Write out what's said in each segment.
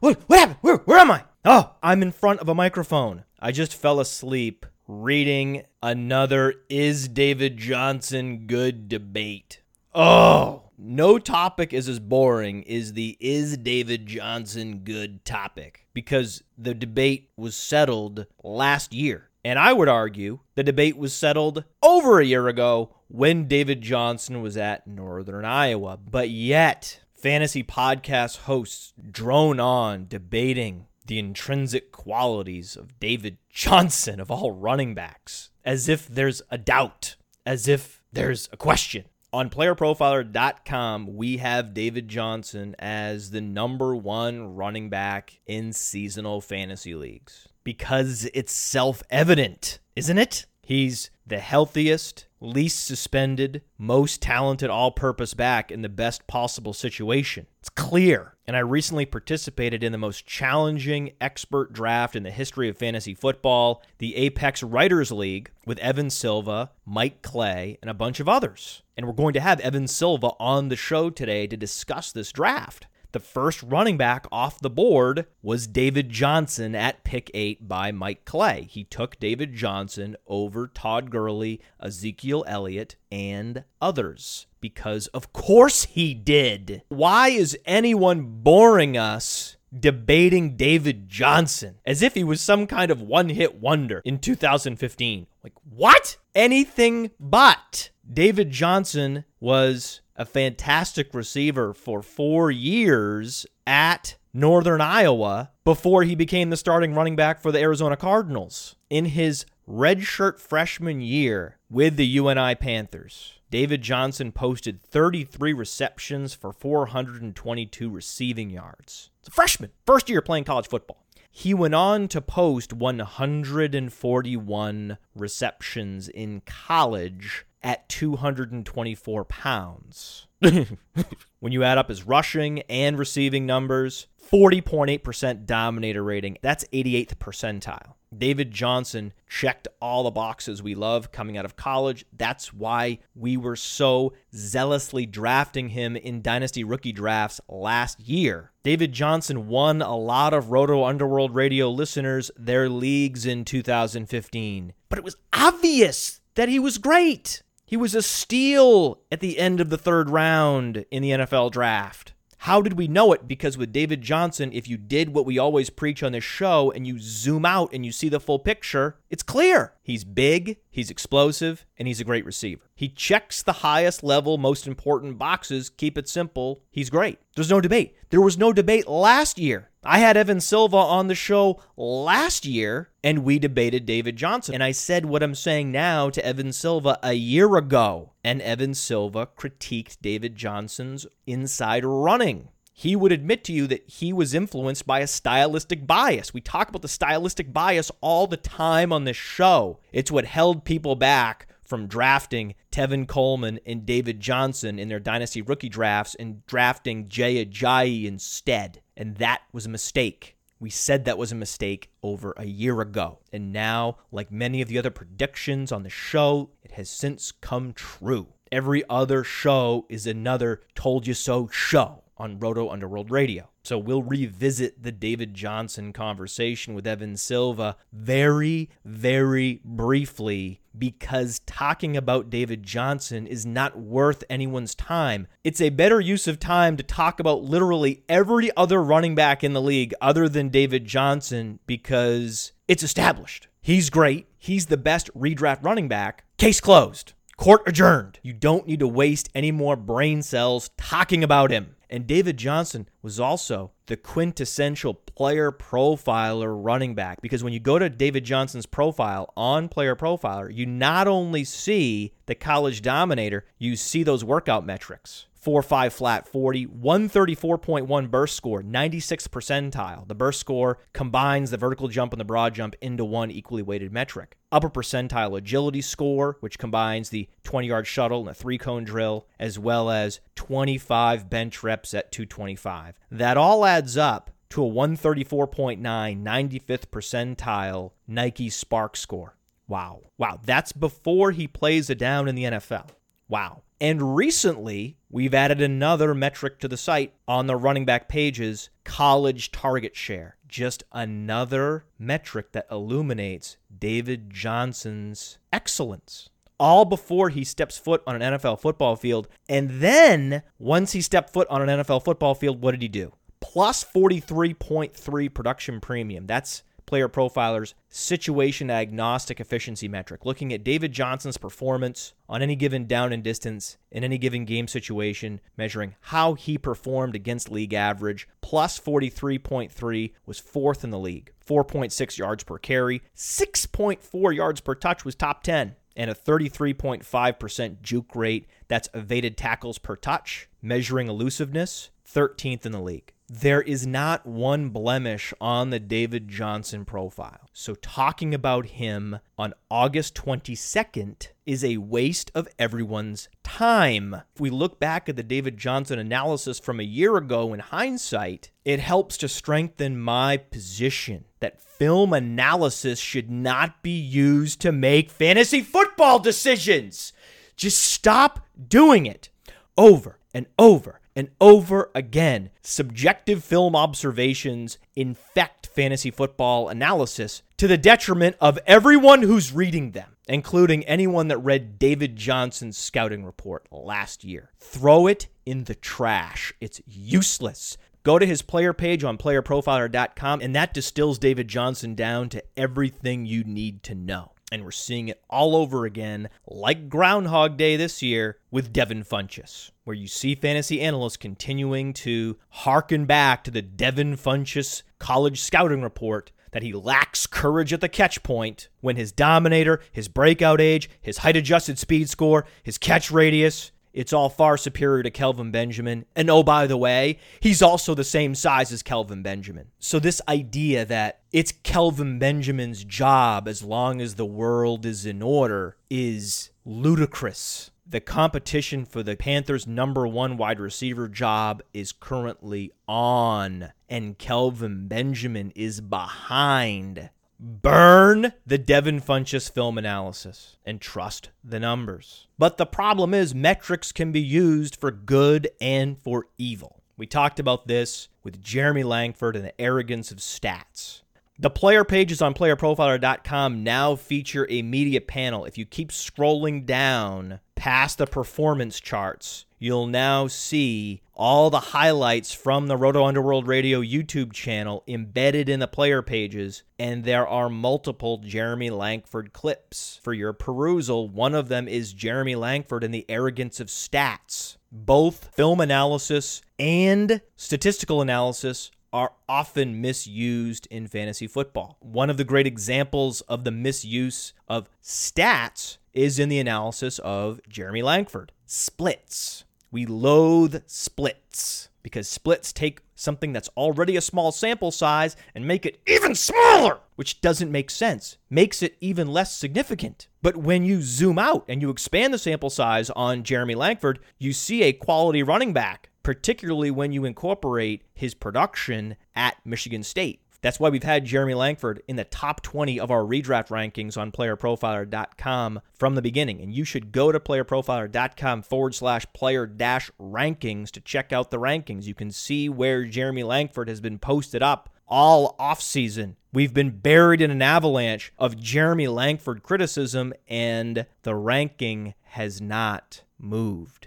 what? What? Happened? Where, where am I? Oh, I'm in front of a microphone. I just fell asleep reading another Is David Johnson Good debate. Oh, no topic is as boring as the Is David Johnson Good topic because the debate was settled last year. And I would argue the debate was settled over a year ago when David Johnson was at Northern Iowa. But yet, fantasy podcast hosts drone on debating the intrinsic qualities of David Johnson of all running backs as if there's a doubt, as if there's a question. On playerprofiler.com, we have David Johnson as the number one running back in seasonal fantasy leagues because it's self evident, isn't it? He's the healthiest, least suspended, most talented all purpose back in the best possible situation. It's clear. And I recently participated in the most challenging expert draft in the history of fantasy football, the Apex Writers League, with Evan Silva, Mike Clay, and a bunch of others. And we're going to have Evan Silva on the show today to discuss this draft. The first running back off the board was David Johnson at pick eight by Mike Clay. He took David Johnson over Todd Gurley, Ezekiel Elliott, and others because, of course, he did. Why is anyone boring us? Debating David Johnson as if he was some kind of one hit wonder in 2015. Like, what? Anything but. David Johnson was a fantastic receiver for four years at Northern Iowa before he became the starting running back for the Arizona Cardinals. In his redshirt freshman year with the UNI Panthers, David Johnson posted 33 receptions for 422 receiving yards. It's a freshman, first year playing college football. He went on to post 141 receptions in college at 224 pounds. when you add up his rushing and receiving numbers, 40.8% dominator rating. That's 88th percentile. David Johnson checked all the boxes we love coming out of college. That's why we were so zealously drafting him in dynasty rookie drafts last year. David Johnson won a lot of Roto Underworld radio listeners their leagues in 2015, but it was obvious that he was great. He was a steal at the end of the third round in the NFL draft. How did we know it? Because with David Johnson, if you did what we always preach on this show and you zoom out and you see the full picture, it's clear. He's big, he's explosive, and he's a great receiver. He checks the highest level, most important boxes. Keep it simple. He's great. There's no debate. There was no debate last year. I had Evan Silva on the show last year and we debated David Johnson. And I said what I'm saying now to Evan Silva a year ago. And Evan Silva critiqued David Johnson's inside running. He would admit to you that he was influenced by a stylistic bias. We talk about the stylistic bias all the time on this show. It's what held people back from drafting Tevin Coleman and David Johnson in their dynasty rookie drafts and drafting Jay Ajayi instead. And that was a mistake. We said that was a mistake over a year ago. And now, like many of the other predictions on the show, it has since come true. Every other show is another told you so show on Roto Underworld Radio. So we'll revisit the David Johnson conversation with Evan Silva very, very briefly because talking about David Johnson is not worth anyone's time. It's a better use of time to talk about literally every other running back in the league other than David Johnson because it's established. He's great. He's the best redraft running back. Case closed. Court adjourned. You don't need to waste any more brain cells talking about him. And David Johnson was also the quintessential player profiler running back because when you go to David Johnson's profile on Player Profiler, you not only see the college dominator, you see those workout metrics. 4 5 flat 40, 134.1 burst score, 96 percentile. The burst score combines the vertical jump and the broad jump into one equally weighted metric. Upper percentile agility score, which combines the 20 yard shuttle and a three cone drill, as well as 25 bench reps at 225. That all adds up to a 134.9 95th percentile Nike SPARQ score. Wow. Wow. That's before he plays a down in the NFL. Wow. And recently, we've added another metric to the site on the running back pages college target share. Just another metric that illuminates David Johnson's excellence. All before he steps foot on an NFL football field. And then, once he stepped foot on an NFL football field, what did he do? Plus 43.3 production premium. That's Player Profiler's situation agnostic efficiency metric, looking at David Johnson's performance on any given down and distance in any given game situation, measuring how he performed against league average. Plus 43.3 was fourth in the league, 4.6 yards per carry, 6.4 yards per touch was top 10 and a 33.5% juke rate. That's evaded tackles per touch. Measuring elusiveness, 13th in the league there is not one blemish on the David Johnson profile. So, talking about him on August 22nd is a waste of everyone's time. If we look back at the David Johnson analysis from a year ago in hindsight, it helps to strengthen my position that film analysis should not be used to make fantasy football decisions. Just stop doing it over and over and over again, subjective film observations infect fantasy football analysis to the detriment of everyone who's reading them, including anyone that read David Johnson's scouting report last year. Throw it in the trash. It's useless. Go to his player page on playerprofiler.com, and that distills David Johnson down to everything you need to know. And we're seeing it all over again, like Groundhog Day this year with Devin Funchess, where you see fantasy analysts continuing to harken back to the Devin Funchess college scouting report that he lacks courage at the catch point when his dominator, his breakout age, his height adjusted speed score, his catch radius, it's all far superior to Kelvin Benjamin. And oh, by the way, he's also the same size as Kelvin Benjamin. So, this idea that it's Kelvin Benjamin's job as long as the world is in order is ludicrous. The competition for the Panthers' number one wide receiver job is currently on, and Kelvin Benjamin is behind. Burn the Devin Funchess film analysis and trust the numbers. But the problem is, metrics can be used for good and for evil. We talked about this with Jeremy Langford and the arrogance of stats. The player pages on playerprofiler.com now feature a media panel. If you keep scrolling down past the performance charts, you'll now see all the highlights from the Roto Underworld Radio YouTube channel embedded in the player pages, and there are multiple Jeremy Langford clips for your perusal. One of them is Jeremy Langford and the arrogance of stats. Both film analysis and statistical analysis are often misused in fantasy football. One of the great examples of the misuse of stats is in the analysis of Jeremy Langford. Splits. We loathe splits because splits take something that's already a small sample size and make it even smaller, which doesn't make sense, makes it even less significant. But when you zoom out and you expand the sample size on Jeremy Langford, you see a quality running back particularly when you incorporate his production at Michigan State. That's why we've had Jeremy Langford in the top 20 of our redraft rankings on playerprofiler.com from the beginning. And you should go to playerprofiler.com forward slash player dash rankings to check out the rankings. You can see where Jeremy Langford has been posted up all offseason. We've been buried in an avalanche of Jeremy Langford criticism, and the ranking has not moved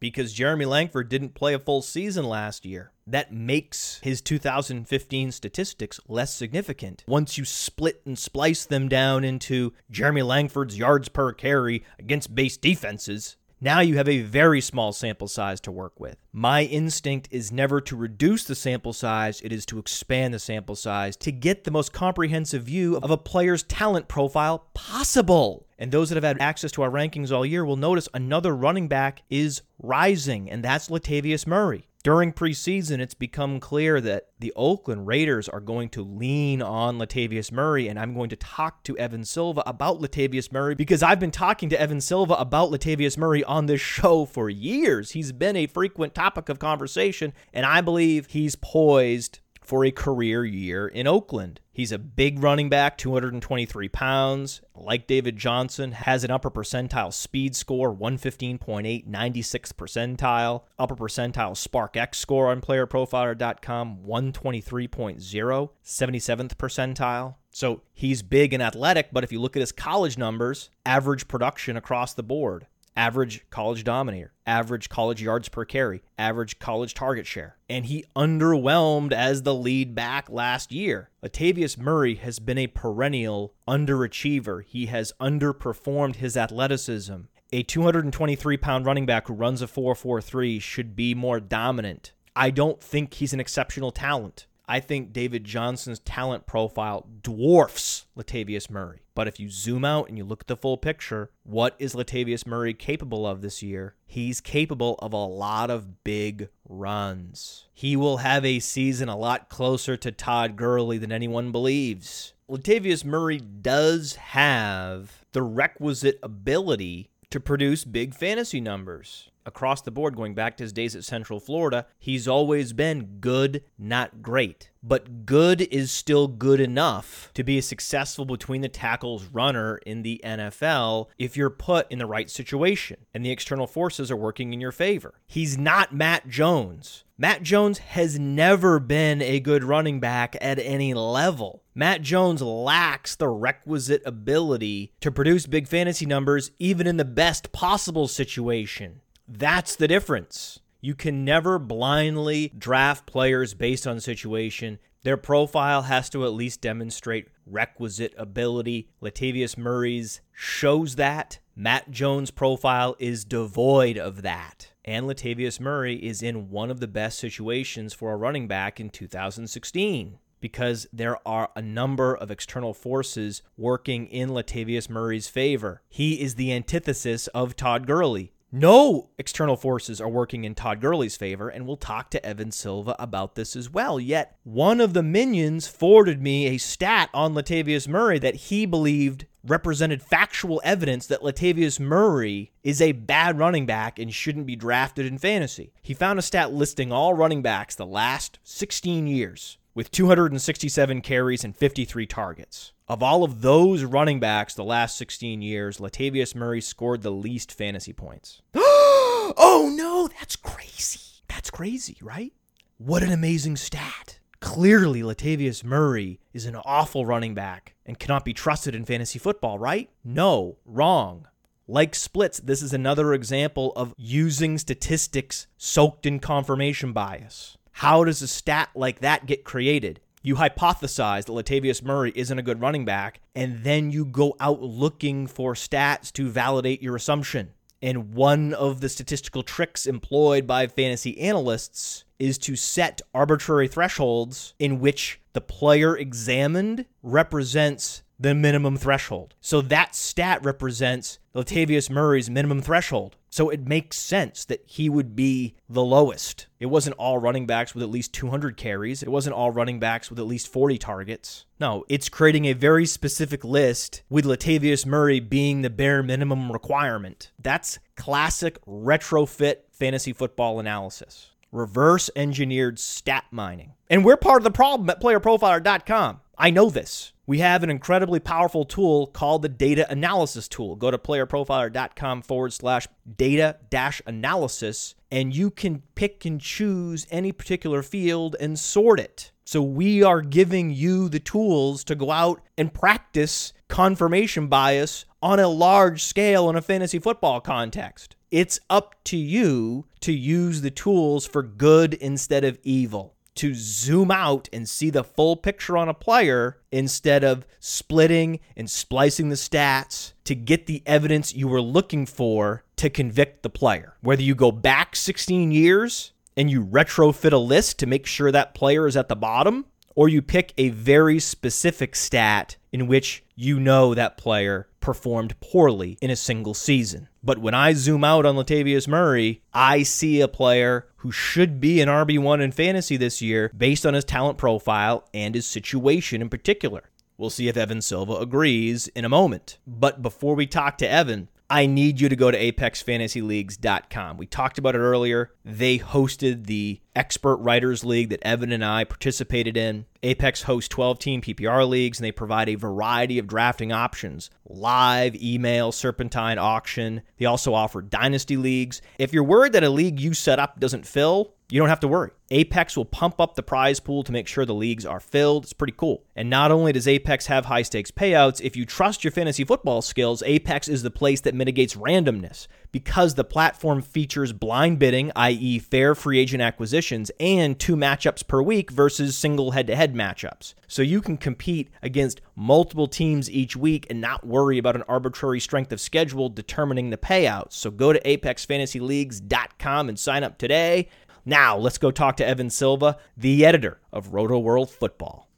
because Jeremy Langford didn't play a full season last year. That makes his 2015 statistics less significant. Once you split and splice them down into Jeremy Langford's yards per carry against base defenses, Now you have a very small sample size to work with. My instinct is never to reduce the sample size, it is to expand the sample size to get the most comprehensive view of a player's talent profile possible. And those that have had access to our rankings all year will notice another running back is rising, and that's Latavius Murray. During preseason, it's become clear that the Oakland Raiders are going to lean on Latavius Murray, and I'm going to talk to Evan Silva about Latavius Murray because I've been talking to Evan Silva about Latavius Murray on this show for years. He's been a frequent topic of conversation, and I believe he's poised for a career year in Oakland. He's a big running back, 223 pounds. Like David Johnson, has an upper percentile speed score, 115.8, 96th percentile. Upper percentile SPARQ-x score on playerprofiler.com, 123.0, 77th percentile. So he's big and athletic, but if you look at his college numbers, average production across the board average college dominator, average college yards per carry, average college target share. And he underwhelmed as the lead back last year. Latavius Murray has been a perennial underachiever. He has underperformed his athleticism. A 223 pound running back who runs a 4.43 should be more dominant. I don't think he's an exceptional talent. I think David Johnson's talent profile dwarfs Latavius Murray. But if you zoom out and you look at the full picture, what is Latavius Murray capable of this year? He's capable of a lot of big runs. He will have a season a lot closer to Todd Gurley than anyone believes. Latavius Murray does have the requisite ability to produce big fantasy numbers across the board, going back to his days at Central Florida, he's always been good, not great. But good is still good enough to be a successful between the tackles runner in the NFL if you're put in the right situation and the external forces are working in your favor. He's not Matt Jones. Matt Jones has never been a good running back at any level. Matt Jones lacks the requisite ability to produce big fantasy numbers even in the best possible situation. That's the difference. You can never blindly draft players based on situation. Their profile has to at least demonstrate requisite ability. Latavius Murray's shows that. Matt Jones' profile is devoid of that. And Latavius Murray is in one of the best situations for a running back in 2016 because there are a number of external forces working in Latavius Murray's favor. He is the antithesis of Todd Gurley. No external forces are working in Todd Gurley's favor, and we'll talk to Evan Silva about this as well. Yet, one of the minions forwarded me a stat on Latavius Murray that he believed represented factual evidence that Latavius Murray is a bad running back and shouldn't be drafted in fantasy. He found a stat listing all running backs the last 16 years with 267 carries and 53 targets. Of all of those running backs the last 16 years, Latavius Murray scored the least fantasy points. oh no, that's crazy. That's crazy, right? What an amazing stat. Clearly, Latavius Murray is an awful running back and cannot be trusted in fantasy football, right? No, wrong. Like splits, this is another example of using statistics soaked in confirmation bias. How does a stat like that get created? You hypothesize that Latavius Murray isn't a good running back, and then you go out looking for stats to validate your assumption. And one of the statistical tricks employed by fantasy analysts is to set arbitrary thresholds in which the player examined represents the minimum threshold. So that stat represents Latavius Murray's minimum threshold. So it makes sense that he would be the lowest. It wasn't all running backs with at least 200 carries. It wasn't all running backs with at least 40 targets. No, it's creating a very specific list with Latavius Murray being the bare minimum requirement. That's classic retrofit fantasy football analysis. Reverse engineered stat mining. And we're part of the problem at playerprofiler.com. I know this we have an incredibly powerful tool called the data analysis tool. Go to playerprofiler.com forward slash data dash analysis, and you can pick and choose any particular field and sort it. So we are giving you the tools to go out and practice confirmation bias on a large scale in a fantasy football context. It's up to you to use the tools for good instead of evil. To zoom out and see the full picture on a player instead of splitting and splicing the stats to get the evidence you were looking for to convict the player. Whether you go back 16 years and you retrofit a list to make sure that player is at the bottom, or you pick a very specific stat in which you know that player performed poorly in a single season. But when I zoom out on Latavius Murray, I see a player who should be an RB1 in fantasy this year based on his talent profile and his situation in particular. We'll see if Evan Silva agrees in a moment. But before we talk to Evan, I need you to go to apexfantasyleagues.com. We talked about it earlier. They hosted the Expert Writers League that Evan and I participated in. Apex hosts 12 team PPR leagues and they provide a variety of drafting options live, email, serpentine, auction. They also offer dynasty leagues. If you're worried that a league you set up doesn't fill, you don't have to worry. Apex will pump up the prize pool to make sure the leagues are filled. It's pretty cool. And not only does Apex have high stakes payouts, if you trust your fantasy football skills, Apex is the place that mitigates randomness because the platform features blind bidding, i.e., fair free agent acquisitions, and two matchups per week versus single head to head matchups. So you can compete against multiple teams each week and not worry about an arbitrary strength of schedule determining the payouts. So go to apexfantasyleagues.com and sign up today. Now, let's go talk to Evan Silva, the editor of Roto World Football.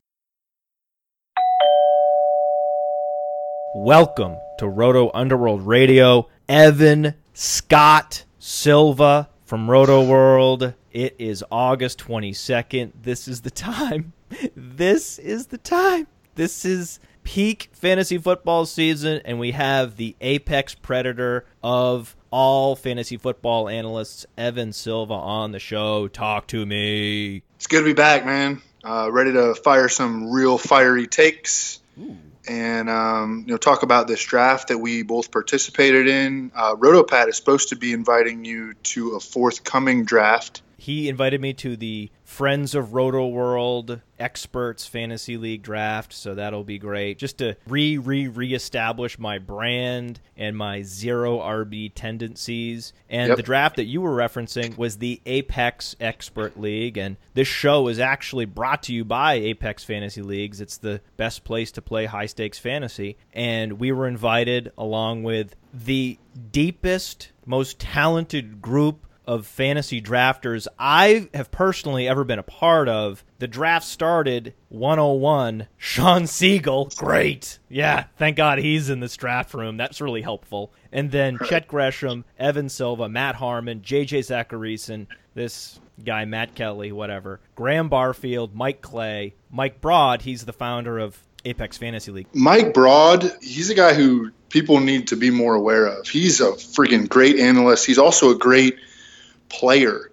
Welcome to Roto Underworld Radio. Evan Scott Silva from Roto World. It is August 22nd. This is the time. This is the time. This is peak fantasy football season, and we have the apex predator of all fantasy football analysts, Evan Silva, on the show. Talk to me. It's good to be back, man. Uh, ready to fire some real fiery takes. Ooh. And um, you know, talk about this draft that we both participated in. Uh, Rotopad is supposed to be inviting you to a forthcoming draft he invited me to the Friends of Roto World Experts Fantasy League draft, so that'll be great. Just to re re reestablish my brand and my zero RB tendencies. And yep. the draft that you were referencing was the Apex Expert League, and this show is actually brought to you by Apex Fantasy Leagues. It's the best place to play high stakes fantasy, and we were invited along with the deepest, most talented group of fantasy drafters I have personally ever been a part of. The draft started 101. Sean Siegel, great. Yeah, thank God he's in this draft room. That's really helpful. And then Chet Gresham, Evan Silva, Matt Harmon, JJ Zachariason, this guy, Matt Kelley, whatever, Graham Barfield, Mike Clay, Mike Broad, he's the founder of Apex Fantasy League. Mike Broad, he's a guy who people need to be more aware of. He's a freaking great analyst. He's also a great player.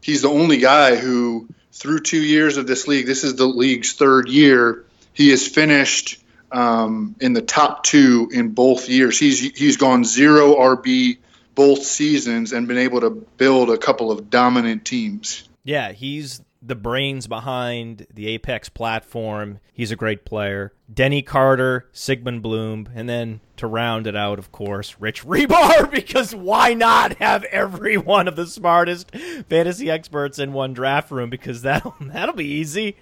He's the only guy who, through two years of this league, this is the league's third year, he has finished um, in the top two in both years. He's he's gone zero RB both seasons and been able to build a couple of dominant teams. Yeah, he's the brains behind the Apex platform. He's a great player. Denny Carter, Sigmund Bloom, and then to round it out, of course, Rich Hribar, because why not have every one of the smartest fantasy experts in one draft room? Because that'll that'll be easy.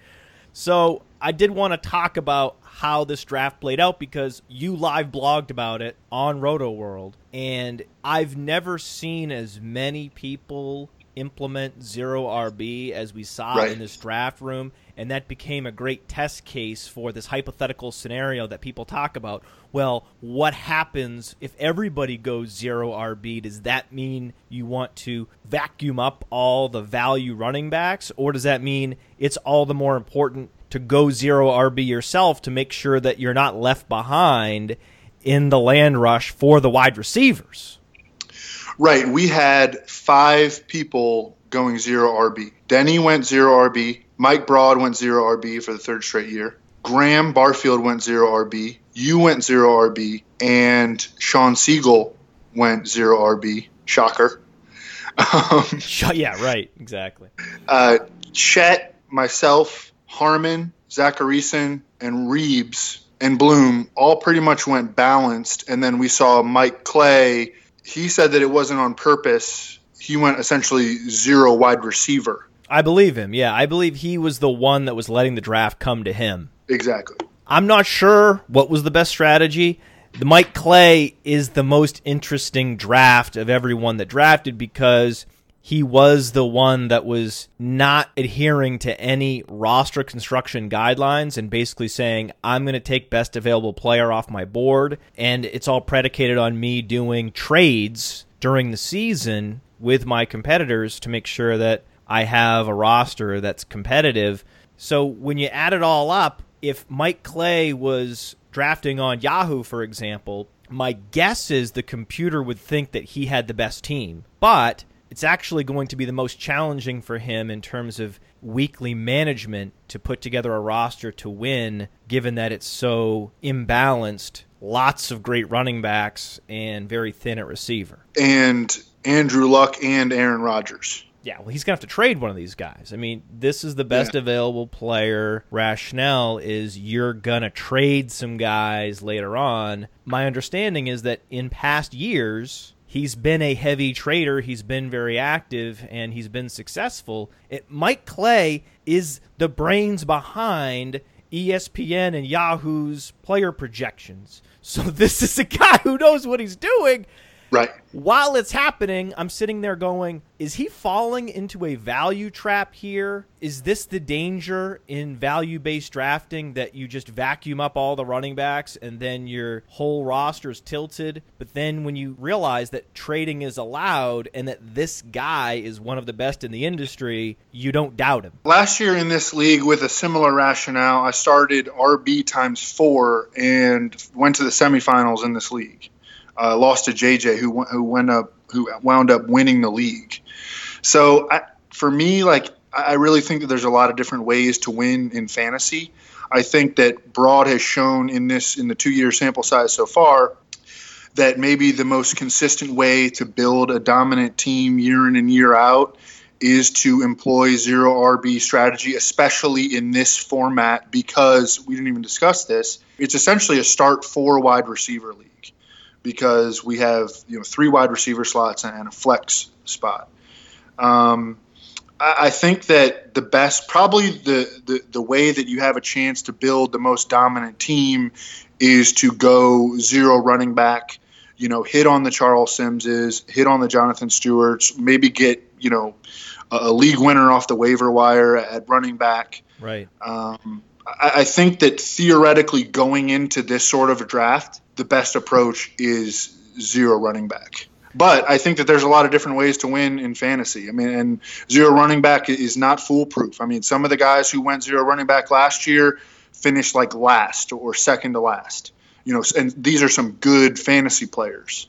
So I did want to talk about how this draft played out because you live blogged about it on Roto World, and I've never seen as many people implement zero RB as we saw right. in this draft room, and that became a great test case for this hypothetical scenario that people talk about. Well, what happens if everybody goes zero RB? Does that mean you want to vacuum up all the value running backs, or does that mean it's all the more important to go zero RB yourself to make sure that you're not left behind in the land rush for the wide receivers? Right. We had five people going zero RB. Denny went zero RB. Mike Broad went zero RB for the third straight year. Graham Barfield went zero RB. You went zero RB. And Sean Siegel went zero RB. Shocker. Um, yeah, right. Exactly. Uh, Chet, myself, Harmon, Zachariason, and Reeves and Bloom all pretty much went balanced. And then we saw Mike Clay he said that it wasn't on purpose. He went essentially zero wide receiver. I believe him. Yeah, I believe he was the one that was letting the draft come to him. Exactly. I'm not sure what was the best strategy. The Mike Clay is the most interesting draft of everyone that drafted because he was the one that was not adhering to any roster construction guidelines and basically saying, I'm going to take best available player off my board. And it's all predicated on me doing trades during the season with my competitors to make sure that I have a roster that's competitive. So when you add it all up, if Mike Clay was drafting on Yahoo, for example, my guess is the computer would think that he had the best team. But it's actually going to be the most challenging for him in terms of weekly management to put together a roster to win, given that it's so imbalanced. Lots of great running backs and very thin at receiver. And Andrew Luck and Aaron Rodgers. Yeah, well, he's going to have to trade one of these guys. I mean, this is the best yeah. available player. Rationale is you're going to trade some guys later on. My understanding is that in past years, he's been a heavy trader. He's been very active and he's been successful. It, Mike Clay is the brains behind ESPN and Yahoo's player projections. So this is a guy who knows what he's doing Right. While it's happening, I'm sitting there going, is he falling into a value trap here? Is this the danger in value based drafting that you just vacuum up all the running backs and then your whole roster is tilted? But then when you realize that trading is allowed and that this guy is one of the best in the industry, you don't doubt him. Last year in this league, with a similar rationale, I started RB times four and went to the semifinals in this league uh, lost to JJ, who who went up who wound up winning the league. So I, for me, like I really think that there's a lot of different ways to win in fantasy. I think that Broad has shown in this in the two year sample size so far that maybe the most consistent way to build a dominant team year in and year out is to employ zero RB strategy, especially in this format, because we didn't even discuss this. It's essentially a start four wide receiver league because we have you know three wide receiver slots and a flex spot. Um, I think that the best, probably the, the, the way that you have a chance to build the most dominant team is to go zero running back. You know, hit on the Charles Simses, hit on the Jonathan Stewarts, maybe get you know a, a league winner off the waiver wire at running back. Right. Um, I, I think that theoretically going into this sort of a draft, the best approach is zero running back. But I think that there's a lot of different ways to win in fantasy. I mean, and zero running back is not foolproof. I mean, some of the guys who went zero running back last year finished like last or second to last. You know, and these are some good fantasy players.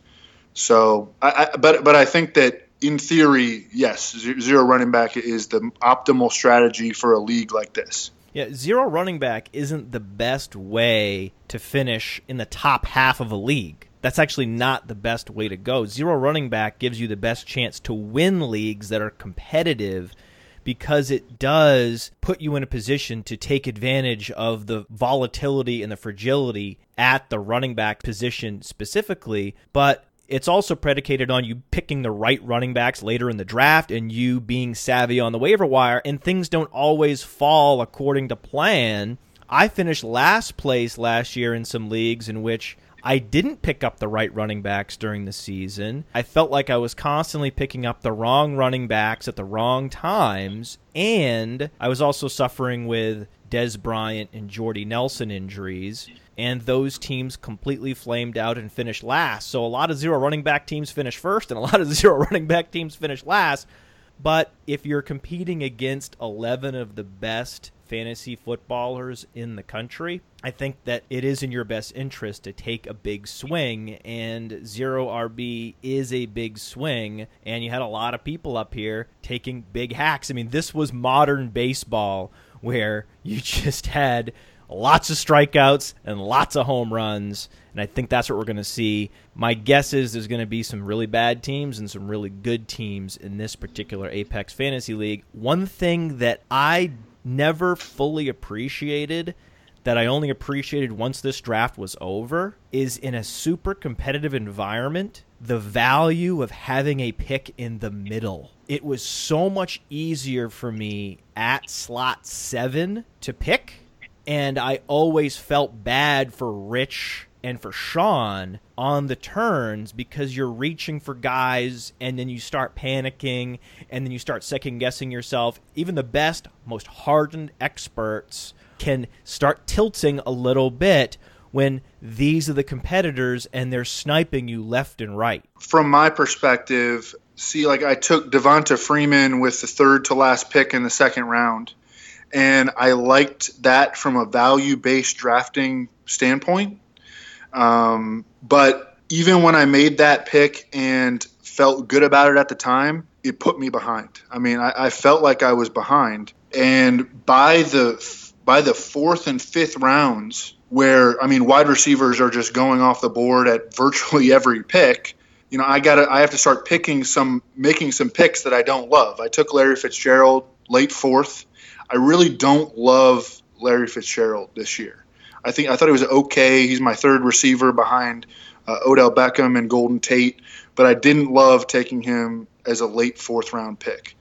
So, I, I, but but I think that in theory, yes, zero running back is the optimal strategy for a league like this. Yeah, zero running back isn't the best way to finish in the top half of a league. That's actually not the best way to go. Zero running back gives you the best chance to win leagues that are competitive because it does put you in a position to take advantage of the volatility and the fragility at the running back position specifically. But it's also predicated on you picking the right running backs later in the draft and you being savvy on the waiver wire, and things don't always fall according to plan. I finished last place last year in some leagues in which I didn't pick up the right running backs during the season. I felt like I was constantly picking up the wrong running backs at the wrong times, and I was also suffering with Dez Bryant and Jordy Nelson injuries and those teams completely flamed out and finished last. So a lot of zero running back teams finish first, and a lot of zero running back teams finish last. But if you're competing against 11 of the best fantasy footballers in the country, I think that it is in your best interest to take a big swing, and zero RB is a big swing. And you had a lot of people up here taking big hacks. I mean, this was modern baseball where you just had lots of strikeouts and lots of home runs. And I think that's what we're going to see. My guess is there's going to be some really bad teams and some really good teams in this particular Apex Fantasy League. One thing that I never fully appreciated that I only appreciated once this draft was over is in a super competitive environment the value of having a pick in the middle. It was so much easier for me at slot seven to pick, and I always felt bad for Rich and for Sean on the turns because you're reaching for guys and then you start panicking and then you start second guessing yourself. Even the best, most hardened experts can start tilting a little bit when these are the competitors and they're sniping you left and right. From my perspective, see, like I took Devonta Freeman with the third to last pick in the second round, and I liked that from a value based drafting standpoint. Um, but even when I made that pick and felt good about it at the time, it put me behind. I mean, I, I felt like I was behind, and by the by the fourth and fifth rounds, where I mean, wide receivers are just going off the board at virtually every pick. You know, I got to I have to start picking some, making some picks that I don't love. I took Larry Fitzgerald late fourth. I really don't love Larry Fitzgerald this year. I think I thought he was okay. He's my third receiver behind uh, Odell Beckham and Golden Tate, but I didn't love taking him as a late fourth round pick.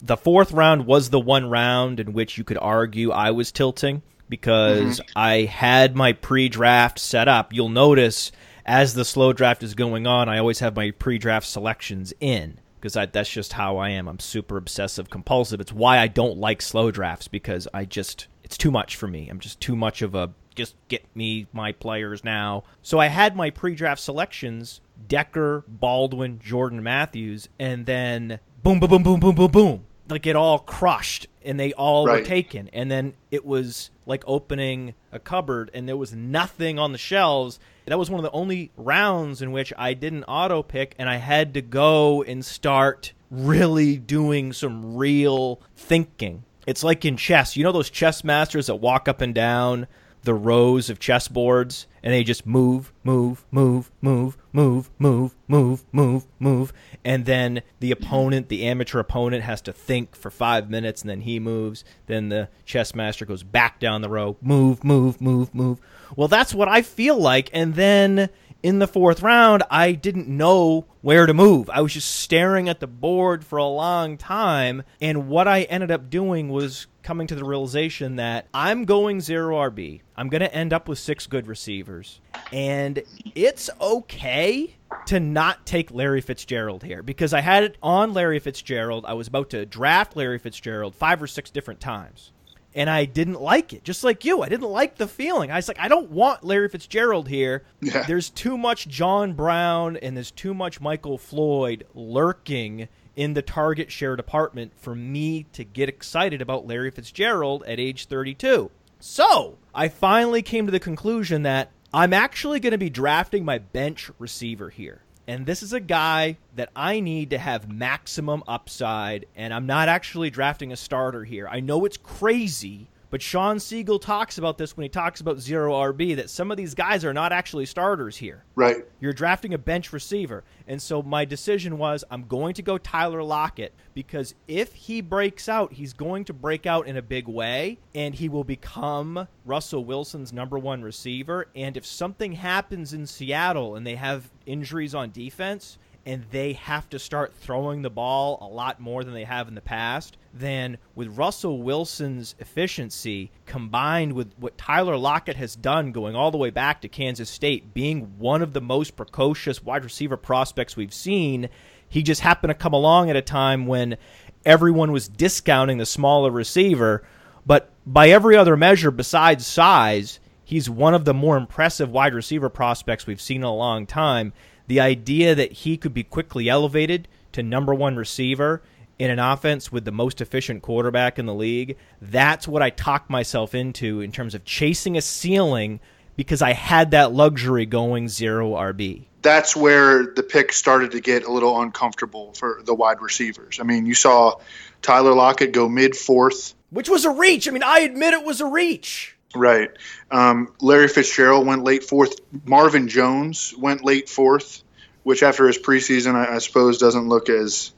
The fourth round was the one round in which you could argue I was tilting because mm-hmm. I had my pre draft set up. You'll notice as the slow draft is going on, I always have my pre draft selections in because that's just how I am. I'm super obsessive compulsive. It's why I don't like slow drafts because I just it's too much for me. I'm just too much of a just get me my players now. So I had my pre-draft selections: Decker, Baldwin, Jordan Matthews, and then boom, boom, boom, boom, boom, boom, boom. Like it all crushed, and they all right. were taken. And then it was like opening a cupboard, and there was nothing on the shelves. That was one of the only rounds in which I didn't auto pick, and I had to go and start really doing some real thinking. It's like in chess. You know those chess masters that walk up and down the rows of chessboards and they just move, move, move, move, move, move, move, move, move. And then the opponent, the amateur opponent, has to think for five minutes and then he moves. Then the chess master goes back down the row, move, move, move, move. Well, that's what I feel like. And then in the fourth round, I didn't know where to move. I was just staring at the board for a long time. And what I ended up doing was coming to the realization that I'm going zero RB. I'm going to end up with six good receivers. And it's okay to not take Larry Fitzgerald here because I had it on Larry Fitzgerald. I was about to draft Larry Fitzgerald five or six different times and I didn't like it. Just like you, I didn't like the feeling. I was like, I don't want Larry Fitzgerald here. Yeah. There's too much John Brown and there's too much Michael Floyd lurking in the target share department for me to get excited about Larry Fitzgerald at age 32. So I finally came to the conclusion that I'm actually going to be drafting my bench receiver here. And this is a guy that I need to have maximum upside, and I'm not actually drafting a starter here. I know it's crazy but Sean Siegel talks about this when he talks about zero RB that some of these guys are not actually starters here. Right. You're drafting a bench receiver. And so my decision was I'm going to go Tyler Lockett because if he breaks out, he's going to break out in a big way and he will become Russell Wilson's number one receiver. And if something happens in Seattle and they have injuries on defense, and they have to start throwing the ball a lot more than they have in the past, then with Russell Wilson's efficiency combined with what Tyler Lockett has done going all the way back to Kansas State, being one of the most precocious wide receiver prospects we've seen, he just happened to come along at a time when everyone was discounting the smaller receiver. But by every other measure besides size, he's one of the more impressive wide receiver prospects we've seen in a long time the idea that he could be quickly elevated to number one receiver in an offense with the most efficient quarterback in the league, that's what I talked myself into in terms of chasing a ceiling because I had that luxury going zero RB. That's where the pick started to get a little uncomfortable for the wide receivers. I mean, you saw Tyler Lockett go mid fourth, which was a reach. I mean, I admit it was a reach. Right. Um, Larry Fitzgerald went late fourth. Marvin Jones went late fourth, which after his preseason, I, I suppose, doesn't look as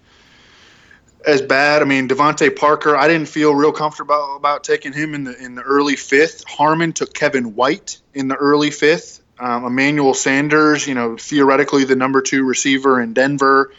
as bad. I mean, DeVante Parker, I didn't feel real comfortable about taking him in the in the early fifth. Harmon took Kevin White in the early fifth. Um, Emmanuel Sanders, you know, theoretically the number two receiver in Denver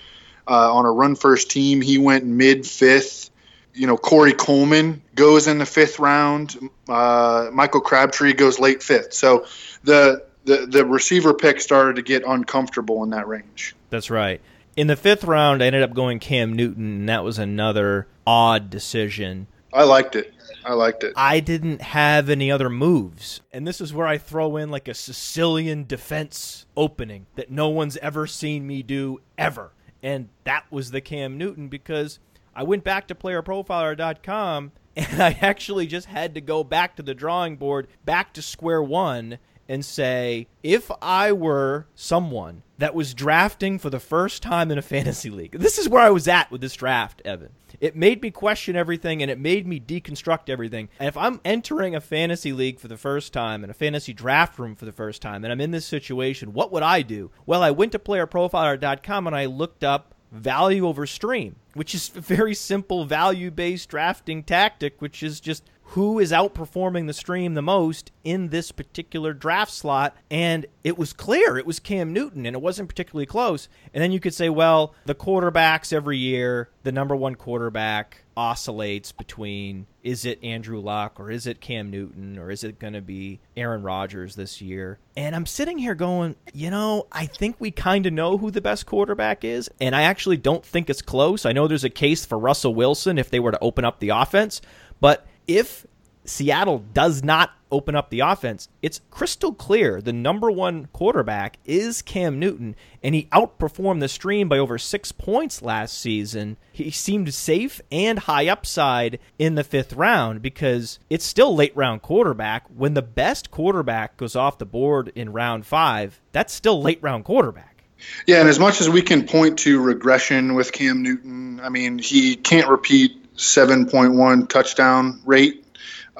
uh, on a run first team, he went mid fifth. You know, Corey Coleman goes in the fifth round. Uh, Michael Crabtree goes late fifth. So the, the the receiver pick started to get uncomfortable in that range. That's right. In the fifth round, I ended up going Cam Newton, and that was another odd decision. I liked it. I liked it. I didn't have any other moves. And this is where I throw in like a Sicilian defense opening that no one's ever seen me do ever. And that was the Cam Newton because I went back to playerprofiler.com and I actually just had to go back to the drawing board, back to square one, and say, if I were someone that was drafting for the first time in a fantasy league, this is where I was at with this draft, Evan. It made me question everything and it made me deconstruct everything. And if I'm entering a fantasy league for the first time and a fantasy draft room for the first time and I'm in this situation, what would I do? Well, I went to playerprofiler.com and I looked up value over stream, which is a very simple value based drafting tactic, which is just who is outperforming the stream the most in this particular draft slot. And it was clear it was Cam Newton, and it wasn't particularly close. And then you could say, well, the quarterbacks every year, the number one quarterback oscillates between is it Andrew Luck or is it Cam Newton or is it going to be Aaron Rodgers this year? And I'm sitting here going, you know, I think we kind of know who the best quarterback is. And I actually don't think it's close. I know there's a case for Russell Wilson if they were to open up the offense. But if Seattle does not open up the offense, it's crystal clear the number one quarterback is Cam Newton, and he outperformed the stream by over six points last season. He seemed safe and high upside in the fifth round because it's still late round quarterback. When the best quarterback goes off the board in round five, that's still late round quarterback. Yeah, and as much as we can point to regression with Cam Newton, I mean, he can't repeat 7.1 touchdown rate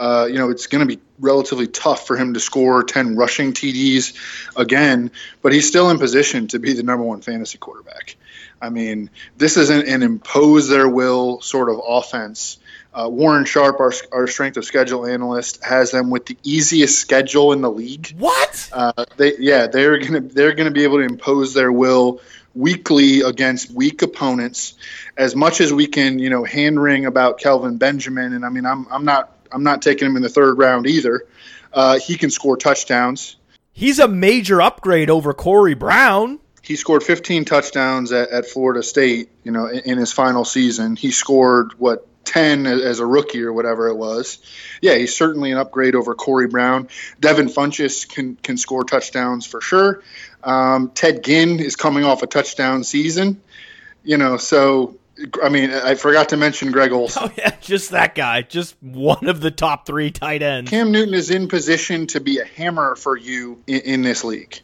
uh, you know, it's going to be relatively tough for him to score 10 rushing TDs again, but he's still in position to be the number one fantasy quarterback. I mean, this isn't an impose their will sort of offense. Uh, Warren Sharp, our, our strength of schedule analyst, has them with the easiest schedule in the league. What? Uh, they, yeah, they're gonna they're gonna be able to impose their will weekly against weak opponents. As much as we can, you know, hand wring about Kelvin Benjamin, and I mean, I'm I'm not I'm not taking him in the third round either. Uh, he can score touchdowns. He's a major upgrade over Corey Brown. He scored 15 touchdowns at, at Florida State, you know, in, in, his final season. He scored what 10 as a rookie or whatever it was. Yeah, he's certainly an upgrade over Corey Brown. Devin Funchess can can score touchdowns for sure. Um, Ted Ginn is coming off a touchdown season, you know, so I mean, I forgot to mention Greg Olsen. Oh yeah, just that guy, just one of the top three tight ends. Cam Newton is in position to be a hammer for you in, in this league.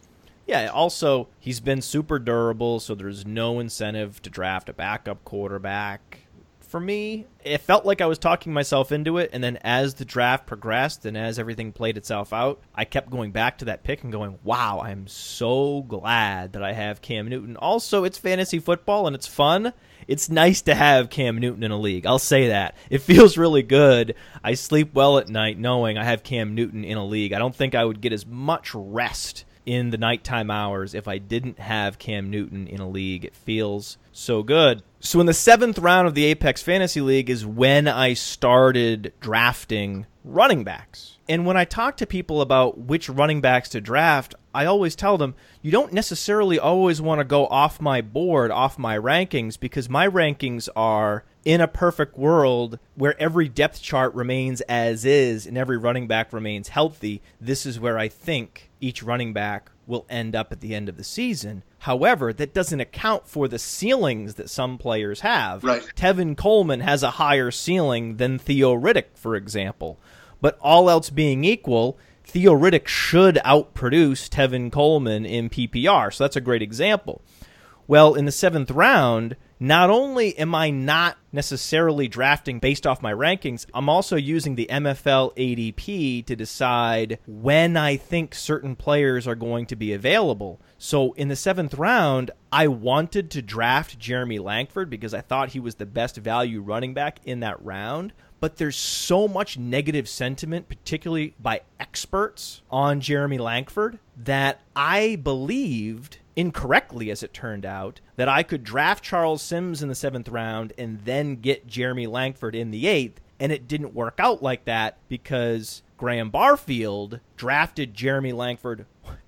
Yeah, also he's been super durable, so there's no incentive to draft a backup quarterback. For me, it felt like I was talking myself into it, and then as the draft progressed and as everything played itself out, I kept going back to that pick and going, "Wow, I'm so glad that I have Cam Newton." Also, it's fantasy football and it's fun it's nice to have Cam Newton in a league. I'll say that. It feels really good. I sleep well at night knowing I have Cam Newton in a league. I don't think I would get as much rest in the nighttime hours if I didn't have Cam Newton in a league. It feels so good. So in the seventh round of the Apex Fantasy League is when I started drafting running backs. And when I talk to people about which running backs to draft, I always tell them you don't necessarily always want to go off my board, off my rankings, because my rankings are in a perfect world where every depth chart remains as is and every running back remains healthy. This is where I think each running back will end up at the end of the season. However, that doesn't account for the ceilings that some players have. Right. Tevin Coleman has a higher ceiling than Theo Riddick, for example. But all else being equal, Theo Riddick should outproduce Tevin Coleman in PPR. So that's a great example. Well, in the seventh round, not only am I not necessarily drafting based off my rankings, I'm also using the MFL ADP to decide when I think certain players are going to be available. So in the seventh round, I wanted to draft Jeremy Langford because I thought he was the best value running back in that round. but there's so much negative sentiment, particularly by experts on Jeremy Langford, that I believed incorrectly, as it turned out, that I could draft Charles Sims in the seventh round and then get Jeremy Langford in the eighth. And it didn't work out like that because Graham Barfield drafted Jeremy Langford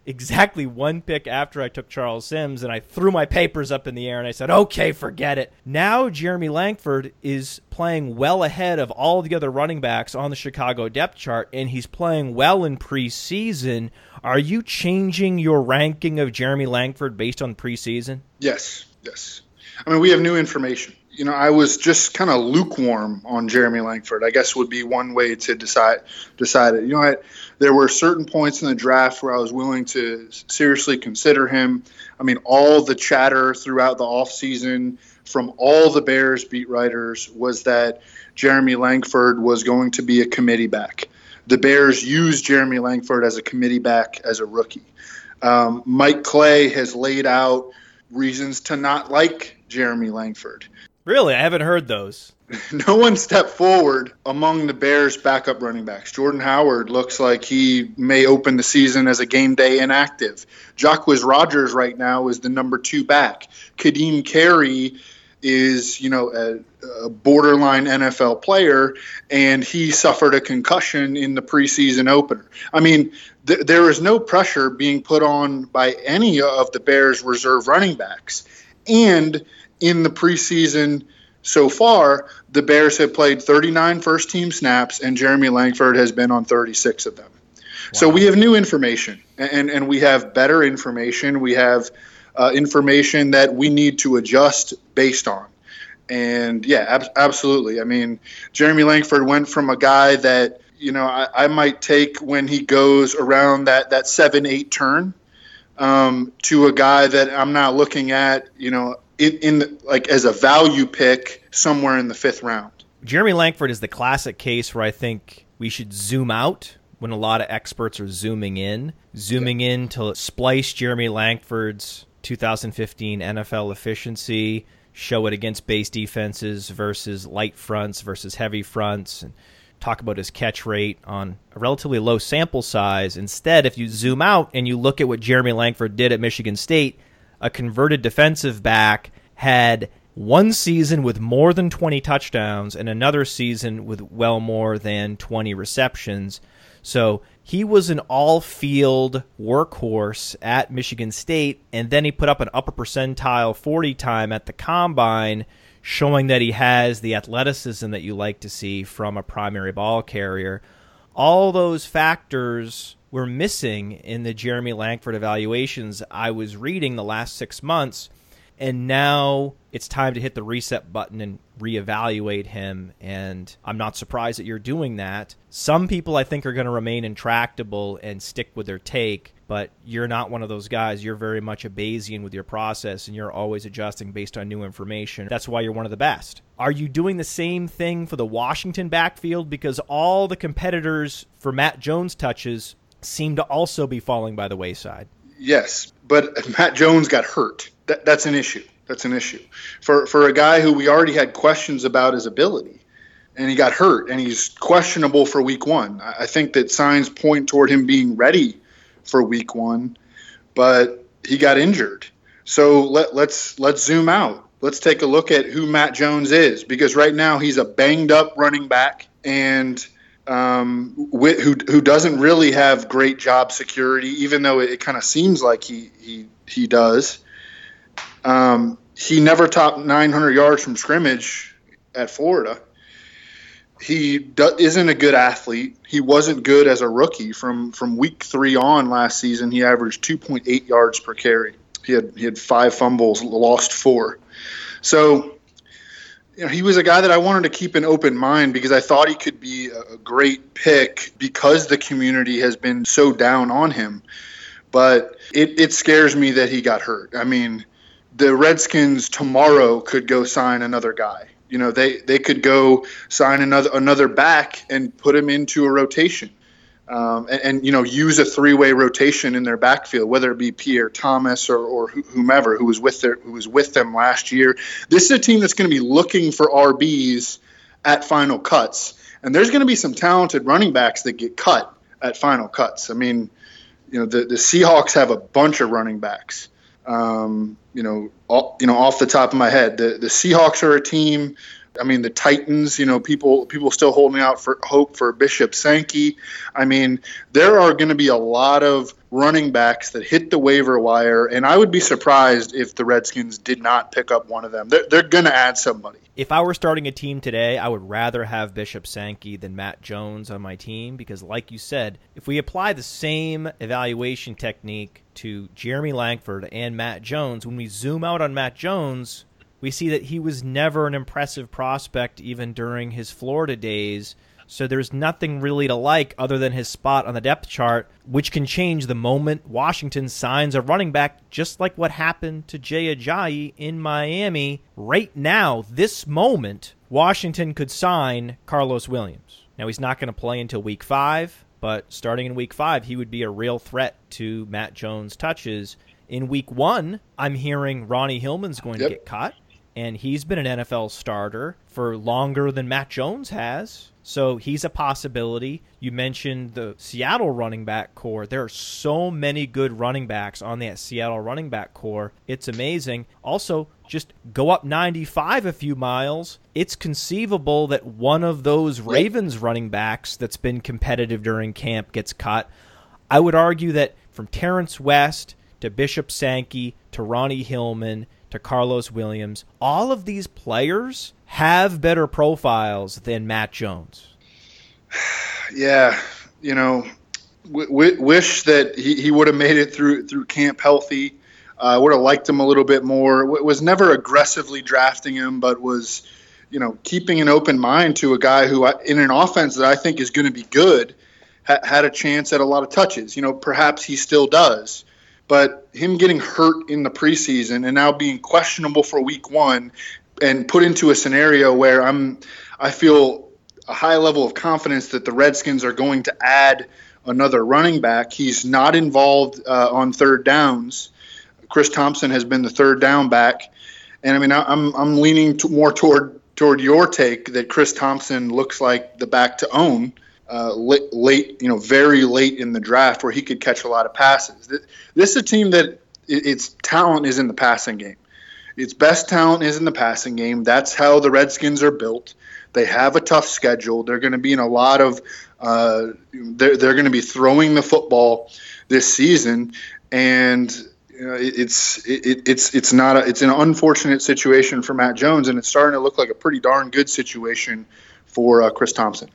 exactly one pick after I took Charles Sims, and I threw my papers up in the air and I said, okay, forget it. Now Jeremy Langford is playing well ahead of all the other running backs on the Chicago depth chart, and he's playing well in preseason. Are you changing your ranking of Jeremy Langford based on preseason? Yes, yes. I mean, we have new information you know, I was just kind of lukewarm on Jeremy Langford. I guess would be one way to decide decide it. You know, I, there were certain points in the draft where I was willing to seriously consider him. I mean, all the chatter throughout the offseason from all the Bears beat writers was that Jeremy Langford was going to be a committee back. The Bears used Jeremy Langford as a committee back as a rookie. Um, Mike Clay has laid out reasons to not like Jeremy Langford. Really? I haven't heard those. no one stepped forward among the Bears' backup running backs. Jordan Howard looks like he may open the season as a game day inactive. Jacquizz Rodgers right now is the number two back. Kadeem Carey is, you know, a, a, borderline NFL player, and he suffered a concussion in the preseason opener. I mean, th- there is no pressure being put on by any of the Bears' reserve running backs. And – in the preseason so far, the Bears have played 39 first team snaps, and Jeremy Langford has been on 36 of them. Wow. So we have new information, and, and we have better information. We have uh, information that we need to adjust based on. And yeah, ab- absolutely. I mean, Jeremy Langford went from a guy that you know I, I might take when he goes around that that seven eight turn um, to a guy that I'm not looking at. You know, in, in like as a value pick somewhere in the fifth round. Jeremy Langford is the classic case where I think we should zoom out when a lot of experts are zooming in, zooming in to splice Jeremy Langford's 2015 NFL efficiency, show it against base defenses versus light fronts versus heavy fronts, and talk about his catch rate on a relatively low sample size. Instead, if you zoom out and you look at what Jeremy Langford did at Michigan State, a converted defensive back, had one season with more than 20 touchdowns and another season with well more than 20 receptions. So he was an all field workhorse at Michigan State, and then he put up an upper percentile 40 time at the combine, showing that he has the athleticism that you like to see from a primary ball carrier. All those factors were missing in the Jeremy Langford evaluations I was reading the last six months. And now it's time to hit the reset button and reevaluate him. And I'm not surprised that you're doing that. Some people I think are going to remain intractable and stick with their take, but you're not one of those guys. You're very much a Bayesian with your process and you're always adjusting based on new information. That's why you're one of the best. Are you doing the same thing for the Washington backfield? Because all the competitors for Matt Jones touches seem to also be falling by the wayside. Yes, but Matt Jones got hurt. That, that's an issue. That's an issue for for a guy who we already had questions about his ability, and he got hurt, and he's questionable for Week One. I think that signs point toward him being ready for Week One, but he got injured. So let, let's let's zoom out. Let's take a look at who Matt Jones is because right now he's a banged up running back and um, who who doesn't really have great job security, even though it, it kind of seems like he he he does. Um, he never topped 900 yards from scrimmage at Florida. He do, isn't a good athlete. He wasn't good as a rookie. From from week three on last season, he averaged 2.8 yards per carry. He had he had five fumbles, lost four. So you know, he was a guy that I wanted to keep an open mind because I thought he could be a great pick because the community has been so down on him. But it, it scares me that he got hurt. I mean, the Redskins tomorrow could go sign another guy. You know, they, they could go sign another another back and put him into a rotation um, and, and, you know use a three-way rotation in their backfield, whether it be Pierre Thomas or, or whomever who was with their who was with them last year. This is a team that's going to be looking for RBs at final cuts, And there's going to be some talented running backs that get cut at final cuts. I mean, you know, the, the Seahawks have a bunch of running backs. Um, you know, all, you know, off the top of my head, the the Seahawks are a team I mean, the Titans, you know, people people still holding out for hope for Bishop Sankey. I mean, there are going to be a lot of running backs that hit the waiver wire, and I would be surprised if the Redskins did not pick up one of them. They're, they're going to add somebody. If I were starting a team today, I would rather have Bishop Sankey than Matt Jones on my team because, like you said, if we apply the same evaluation technique to Jeremy Langford and Matt Jones, when we zoom out on Matt Jones, we see that he was never an impressive prospect even during his Florida days. So there's nothing really to like other than his spot on the depth chart, which can change the moment Washington signs a running back, just like what happened to Jay Ajayi in Miami. Right now, this moment, Washington could sign Carlos Williams. Now, he's not going to play until week five, but starting in week five, he would be a real threat to Matt Jones' touches. In week one, I'm hearing Ronnie Hillman's going yep. to get cut and he's been an NFL starter for longer than Matt Jones has. So he's a possibility. You mentioned the Seattle running back corps. There are so many good running backs on that Seattle running back corps. It's amazing. Also, just go up 95 a few miles. It's conceivable that one of those Ravens running backs that's been competitive during camp gets cut. I would argue that from Terrence West to Bishop Sankey to Ronnie Hillman to Carlos Williams. All of these players have better profiles than Matt Jones. Yeah, you know, w- wish that he, he would have made it through through camp healthy. I uh, would have liked him a little bit more. W- was never aggressively drafting him, but was, you know, keeping an open mind to a guy who, in an offense that I think is going to be good, ha- had a chance at a lot of touches. You know, perhaps he still does. But him getting hurt in the preseason and now being questionable for week one and put into a scenario where I'm I feel a high level of confidence that the Redskins are going to add another running back. He's not involved uh, on third downs. Chris Thompson has been the third down back, and I mean I'm I'm leaning to more toward toward your take that Chris Thompson looks like the back to own uh, late, late, you know, very late in the draft where he could catch a lot of passes. This is a team that its talent is in the passing game. Its best talent is in the passing game. That's how the Redskins are built. They have a tough schedule. They're going to be in a lot of. Uh, they're they're going to be throwing the football this season, and you know, it, it's it, it's it's not a, it's an unfortunate situation for Matt Jones, and it's starting to look like a pretty darn good situation for uh, Chris Thompson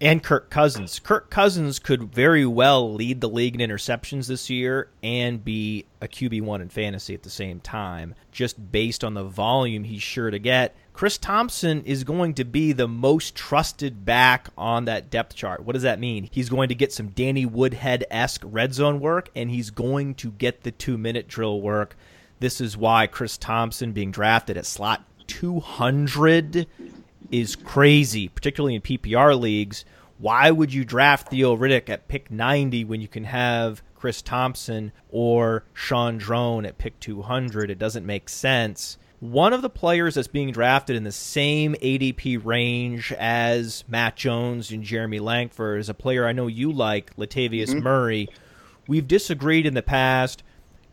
and Kirk Cousins. Kirk Cousins could very well lead the league in interceptions this year and be a QB1 in fantasy at the same time, just based on the volume he's sure to get. Chris Thompson is going to be the most trusted back on that depth chart. What does that mean? He's going to get some Danny Woodhead esque red zone work, and he's going to get the two minute drill work. This is why Chris Thompson being drafted at slot 200 is crazy, particularly in PPR leagues. Why would you draft Theo Riddick at pick 90 when you can have Chris Thompson or Shaun Draughn at pick 200? It doesn't make sense. One of the players that's being drafted in the same ADP range as Matt Jones and Jeremy Langford is a player I know you like, Latavius mm-hmm. Murray. We've disagreed in the past.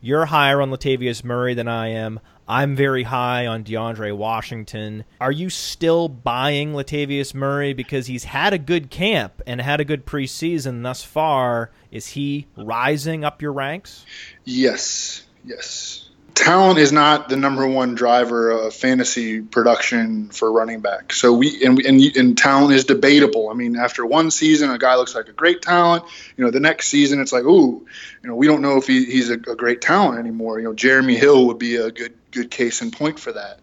You're higher on Latavius Murray than I am. I'm very high on DeAndre Washington. Are you still buying Latavius Murray because he's had a good camp and had a good preseason thus far? Is he rising up your ranks? Yes, yes talent is not the number one driver of fantasy production for running back. So we and, and and talent is debatable. I mean, after one season, a guy looks like a great talent. You know, the next season, it's like, ooh, you know, we don't know if he, he's a, a, great talent anymore. You know, Jeremy Hill would be a good good case in point for that.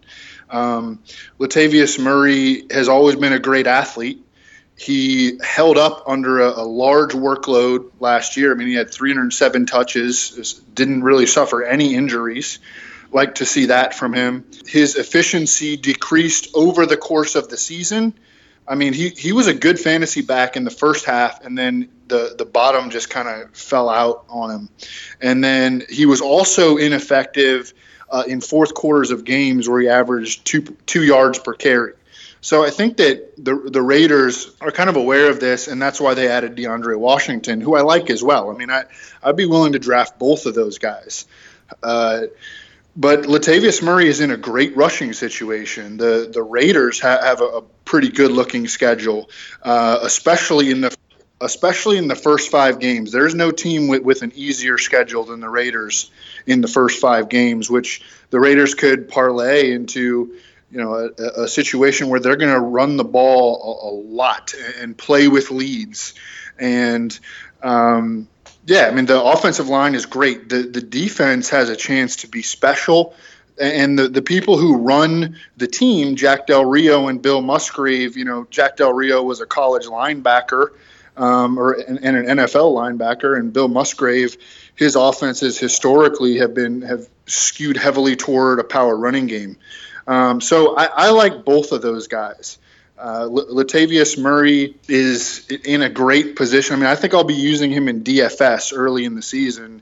Um, Latavius Murray has always been a great athlete. He held up under a, a, large workload last year. I mean, he had 307 touches, didn't really suffer any injuries. Like to see that from him. His efficiency decreased over the course of the season. I mean, he, he was a good fantasy back in the first half, and then the, the bottom just kind of fell out on him. And then he was also ineffective uh, in fourth quarters of games where he averaged two two yards per carry. So I think that the the Raiders are kind of aware of this, and that's why they added DeAndre Washington, who I like as well. I mean, I I'd be willing to draft both of those guys. Uh, but Latavius Murray is in a great rushing situation. The the Raiders ha- have a, a, pretty good looking schedule, uh, especially in the especially in the first five games. There's no team with, with an easier schedule than the Raiders in the first five games, which the Raiders could parlay into you know a, a situation where they're going to run the ball a, a, lot and play with leads and um, yeah, I mean the offensive line is great. The the defense has a chance to be special, and the the people who run the team, Jack Del Rio and Bill Musgrave. You know, Jack Del Rio was a college linebacker, um, or and, and an NFL linebacker, and Bill Musgrave. His offenses historically have been have skewed heavily toward a power running game. Um, so I, I like both of those guys. Uh, Latavius Murray is in a great position. I mean, I think I'll be using him in DFS early in the season.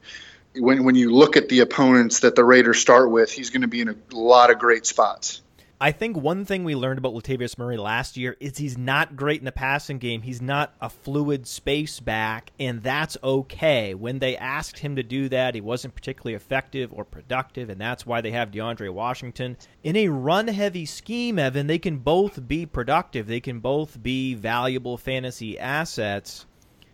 When, when you look at the opponents that the Raiders start with, he's going to be in a lot of great spots. I think one thing we learned about Latavius Murray last year is he's not great in the passing game. He's not a fluid space back, and that's okay. When they asked him to do that, he wasn't particularly effective or productive, and that's why they have DeAndre Washington. In a run heavy scheme, Evan, they can both be productive, they can both be valuable fantasy assets.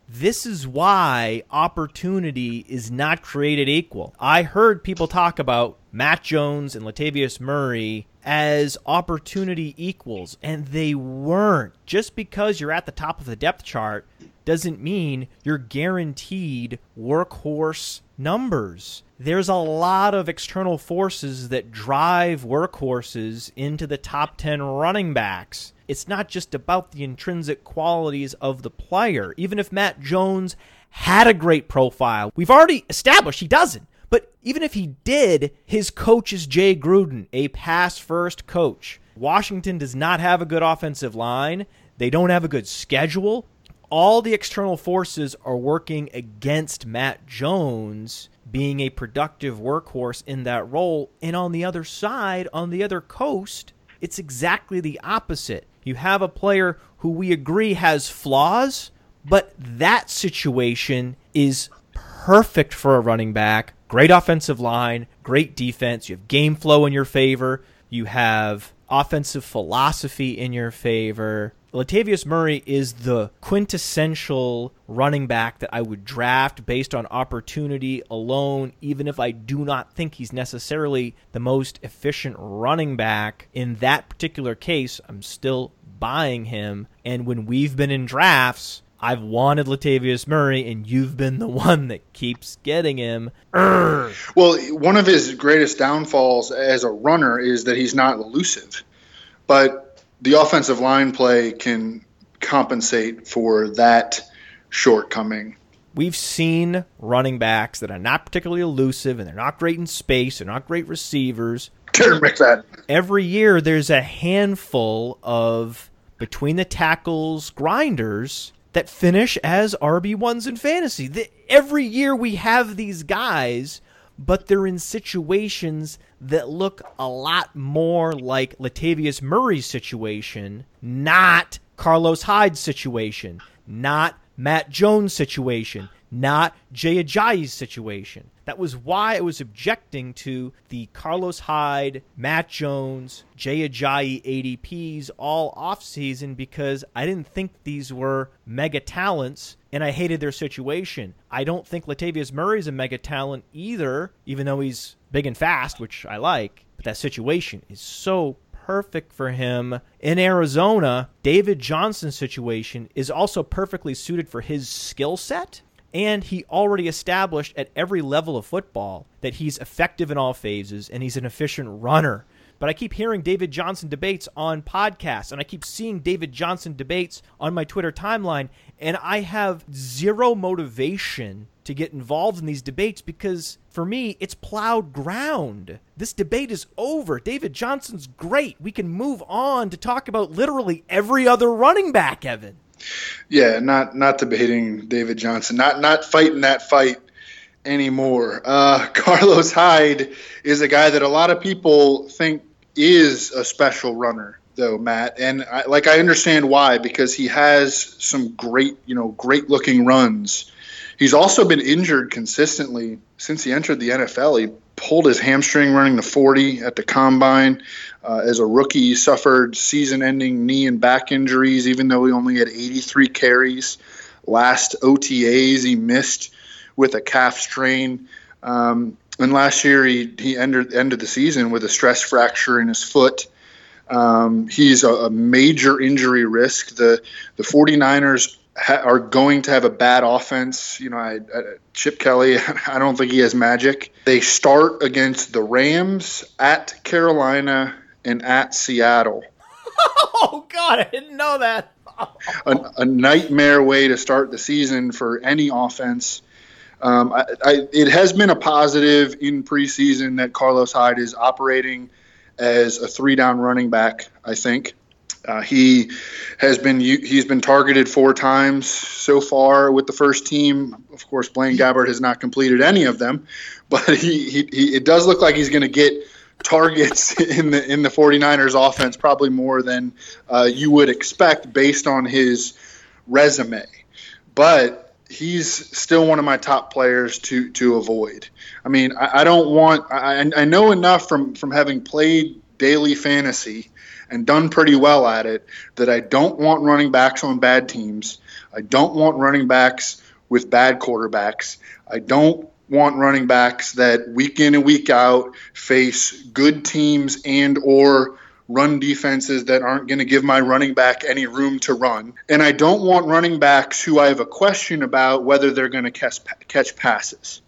This is why opportunity is not created equal. I heard people talk about Matt Jones and Latavius Murray as opportunity equals, and they weren't. Just because you're at the top of the depth chart doesn't mean you're guaranteed workhorse numbers. There's a lot of external forces that drive workhorses into the top 10 running backs. It's not just about the intrinsic qualities of the player. Even if Matt Jones had a great profile, we've already established he doesn't. But even if he did, his coach is Jay Gruden, a pass first coach. Washington does not have a good offensive line. They don't have a good schedule. All the external forces are working against Matt Jones being a productive workhorse in that role. And on the other side, on the other coast, it's exactly the opposite. You have a player who we agree has flaws, but that situation is perfect for a running back Great offensive line, great defense. You have game flow in your favor. You have offensive philosophy in your favor. Latavius Murray is the quintessential running back that I would draft based on opportunity alone, even if I do not think he's necessarily the most efficient running back. In that particular case, I'm still buying him. And when we've been in drafts, I've wanted Latavius Murray, and you've been the one that keeps getting him. Urgh. Well, one of his greatest downfalls as a runner is that he's not elusive. But the offensive line play can compensate for that shortcoming. We've seen running backs that are not particularly elusive and they're not great in space, they're not great receivers. that. Every year there's a handful of between the tackles grinders that finish as RB1s in fantasy. The, every year we have these guys, but they're in situations that look a lot more like Latavius Murray's situation, not Carlos Hyde's situation, not Matt Jones' situation, not Jay Ajayi's situation. That was why I was objecting to the Carlos Hyde, Matt Jones, Jay Ajayi ADPs all offseason because I didn't think these were mega talents and I hated their situation. I don't think Latavius Murray is a mega talent either, even though he's big and fast, which I like. But that situation is so perfect for him in Arizona. David Johnson's situation is also perfectly suited for his skill set and he already established at every level of football that he's effective in all phases and he's an efficient runner. But I keep hearing David Johnson debates on podcasts, and I keep seeing David Johnson debates on my Twitter timeline, and I have zero motivation to get involved in these debates because for me, it's plowed ground. This debate is over. David Johnson's great. We can move on to talk about literally every other running back, Evan. Yeah, not not debating David Johnson, not not fighting that fight anymore. Uh, Carlos Hyde is a guy that a lot of people think is a special runner. though, Matt, and I, like I understand why because he has some great, you know, great looking runs. He's also been injured consistently since he entered the NFL. He pulled his hamstring running the 40 at the combine. Uh, as a rookie, suffered season-ending knee and back injuries, even though he only had 83 carries. Last OTAs, he missed with a calf strain. Um, and last year, he, he ended, ended the season with a stress fracture in his foot. Um, he's a, a, major injury risk. The the 49ers ha- are going to have a bad offense. You know, I, I, Chip Kelly, I don't think he has magic. They start against the Rams, at Carolina, and at Seattle. oh, God, I didn't know that. a, a, nightmare way to start the season for any offense. Um, I, I, it has been a positive in preseason that Carlos Hyde is operating as a three down running back. I think uh, he has been he's been targeted four times so far with the first team. Of course, Blaine Gabbert has not completed any of them, but he, he, he it does look like he's going to get targets in the in the 49ers offense probably more than uh, you would expect based on his resume. But he's still one of my top players to to avoid. I mean, I, I don't want. I, I know enough from from having played daily fantasy and done pretty well at it that I don't want running backs on bad teams. I don't want running backs with bad quarterbacks. I don't want running backs that week in and week out face good teams and or run defenses that aren't going to give my running back any room to run. And I don't want running backs who I have a question about whether they're going to catch, catch passes.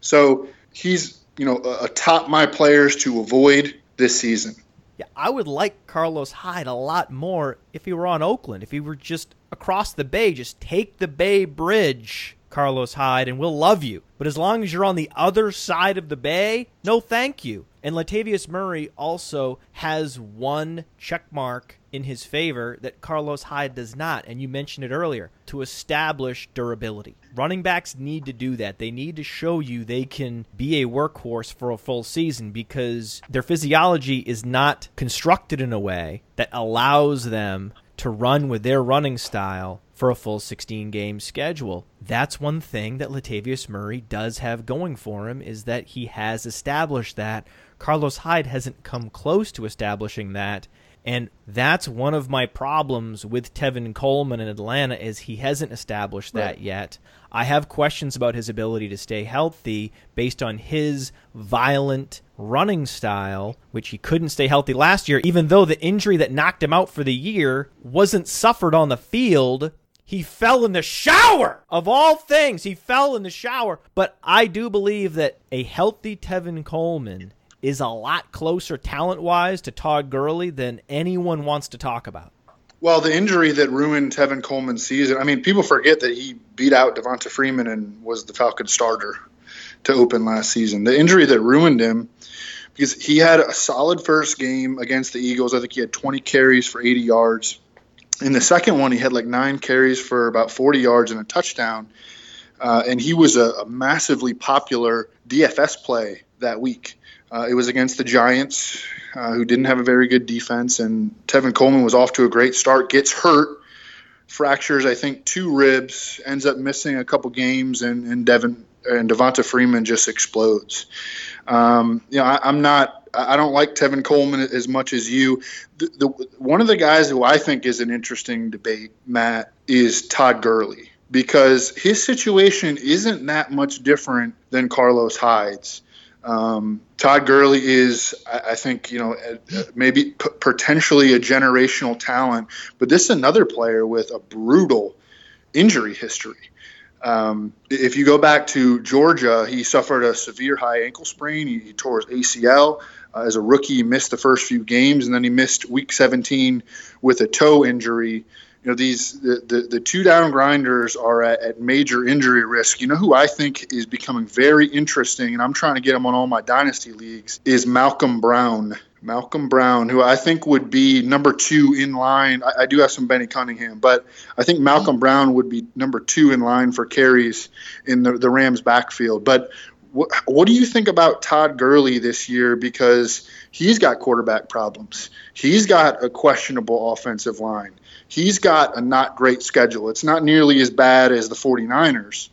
So he's, you know, atop my players to avoid this season. Yeah, I would like Carlos Hyde a lot more if he were on Oakland. If he were just across the bay, just take the Bay Bridge Carlos Hyde, and we'll love you. But as long as you're on the other side of the bay, no thank you. And Latavius Murray also has one check mark in his favor that Carlos Hyde does not. And you mentioned it earlier to establish durability. Running backs need to do that. They need to show you they can be a workhorse for a full season because their physiology is not constructed in a way that allows them to run with their running style for a full 16 game schedule. That's one thing that Latavius Murray does have going for him is that he has established that. Carlos Hyde hasn't come close to establishing that. And that's one of my problems with Tevin Coleman in Atlanta is he hasn't established that right. yet. I have questions about his ability to stay healthy based on his violent running style, which he couldn't stay healthy last year, even though the injury that knocked him out for the year wasn't suffered on the field he fell in the shower. Of all things, he fell in the shower. But I do believe that a healthy Tevin Coleman is a lot closer talent wise to Todd Gurley than anyone wants to talk about. Well, the injury that ruined Tevin Coleman's season, I mean, people forget that he beat out Devonta Freeman and was the Falcon starter to open last season. The injury that ruined him because he had a solid first game against the Eagles. I think he had 20 carries for 80 yards in the second one, he had like nine carries for about 40 yards and a touchdown. Uh, and he was a, a, massively popular DFS play that week. Uh, it was against the Giants, uh, who didn't have a very good defense, and Tevin Coleman was off to a great start. Gets hurt, fractures, I think, two ribs, ends up missing a couple games, and, and Devin and Devonta Freeman just explodes. Um, you know, I, am not. I don't like Tevin Coleman as much as you. The, the, one of the guys who I think is an interesting debate, Matt, is Todd Gurley because his situation isn't that much different than Carlos Hyde's. Um, Todd Gurley is, I, I think, you know, maybe p- potentially a generational talent, but this is another player with a brutal injury history. Um, if you go back to Georgia, he suffered a severe high ankle sprain. He, he tore his ACL. Uh, as a rookie, he missed the first few games, and then he missed Week 17 with a toe injury. You know, these the, the, the two down grinders are at, at, major injury risk. You know who I think is becoming very interesting, and I'm trying to get him on all my dynasty leagues, is Malcolm Brown. Malcolm Brown, who I think would be number two in line. I, I, do have some Benny Cunningham, but I think Malcolm Brown would be number two in line for carries in the, the Rams' backfield. But What, what do you think about Todd Gurley this year? Because he's got quarterback problems. He's got a questionable offensive line. He's got a not great schedule. It's not nearly as bad as the 49ers.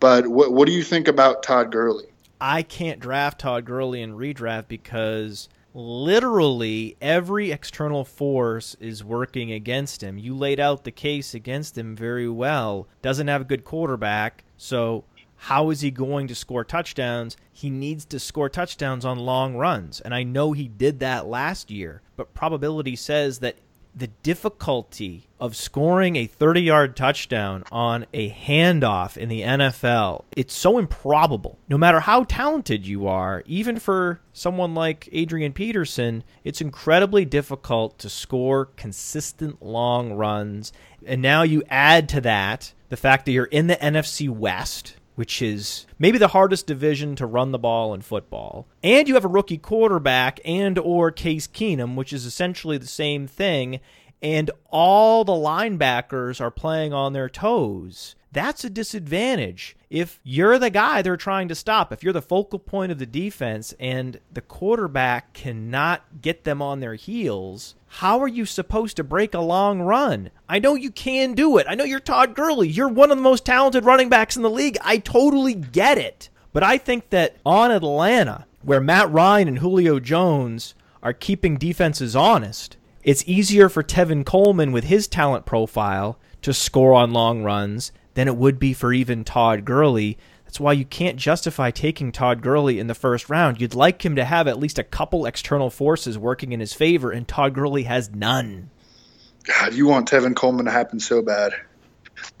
But what, what do you think about Todd Gurley? I can't draft Todd Gurley and redraft because literally every external force is working against him. You laid out the case against him very well. Doesn't have a good quarterback, so how is he going to score touchdowns? He needs to score touchdowns on long runs. And I know he did that last year, but probability says that the difficulty of scoring a 30 yard touchdown on a handoff in the NFL, it's so improbable. No matter how talented you are, even for someone like Adrian Peterson, it's incredibly difficult to score consistent long runs. And now you add to that the fact that you're in the NFC West, which is maybe the hardest division to run the ball in football. And you have a rookie quarterback and or Case Keenum, which is essentially the same thing, and all the linebackers are playing on their toes. That's a disadvantage. If you're the guy they're trying to stop, if you're the focal point of the defense and the quarterback cannot get them on their heels, how are you supposed to break a long run? I know you can do it. I know you're Todd Gurley. You're one of the most talented running backs in the league. I totally get it. But I think that on Atlanta, where Matt Ryan and Julio Jones are keeping defenses honest, it's easier for Tevin Coleman with his talent profile to score on long runs than it would be for even Todd Gurley. That's why you can't justify taking Todd Gurley in the first round. You'd like him to have at least a couple external forces working in his favor, and Todd Gurley has none. God, you want Tevin Coleman to happen so bad.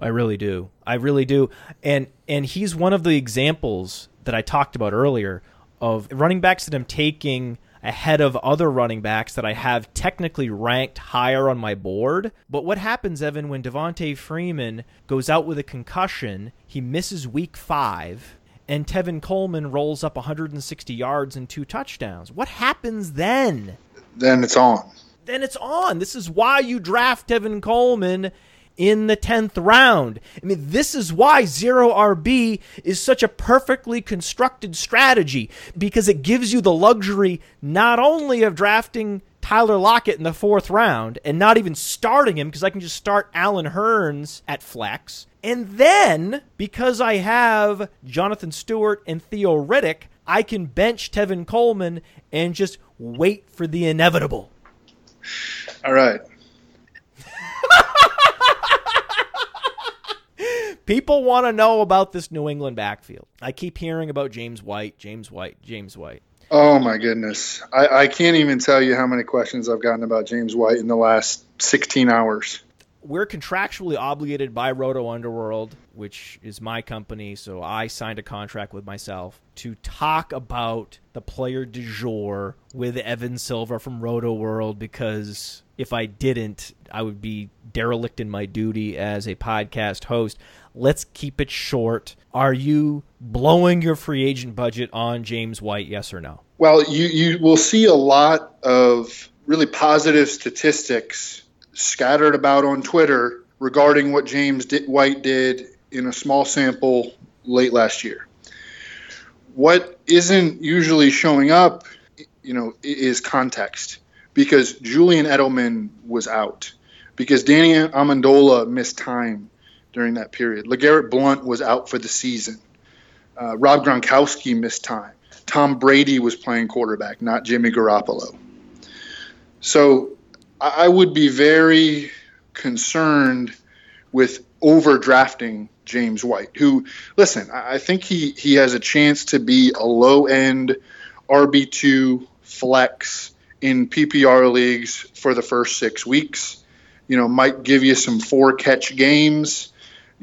I really do. I really do. And and he's one of the examples that I talked about earlier of running backs that I'm taking ahead of other running backs that I have technically ranked higher on my board. But what happens, Evan, when Devonta Freeman goes out with a concussion, he misses week five, and Tevin Coleman rolls up 160 yards and two touchdowns? What happens then? Then it's on. Then it's on. This is why you draft Tevin Coleman in the 10th round. I mean, this is why zero RB is such a perfectly constructed strategy because it gives you the luxury not only of drafting Tyler Lockett in the fourth round and not even starting him because I can just start Allen Hurns at flex. And then, because I have Jonathan Stewart and Theo Riddick, I can bench Tevin Coleman and just wait for the inevitable. All right. People want to know about this New England backfield. I keep hearing about James White, James White, James White. Oh my goodness. I, I can't even tell you how many questions I've gotten about James White in the last 16 hours. We're contractually obligated by Roto Underworld, which is my company, so I signed a contract with myself to talk about the player du jour with Evan Silva from Rotoworld because if I didn't, I would be derelict in my duty as a podcast host. Let's keep it short. Are you blowing your free agent budget on James White? Yes or no? Well, you, you will see a lot of really positive statistics scattered about on Twitter regarding what James White did in a small sample late last year. What isn't usually showing up, you know, is context because Julian Edelman was out, because Danny Amendola missed time, during that period. LeGarrette Blunt was out for the season. Uh, Rob Gronkowski missed time. Tom Brady was playing quarterback, not Jimmy Garoppolo. So I would be very concerned with overdrafting James White, who, listen, I think he, he has a chance to be a low end RB2 flex in PPR leagues for the first six weeks. You know, might give you some four catch games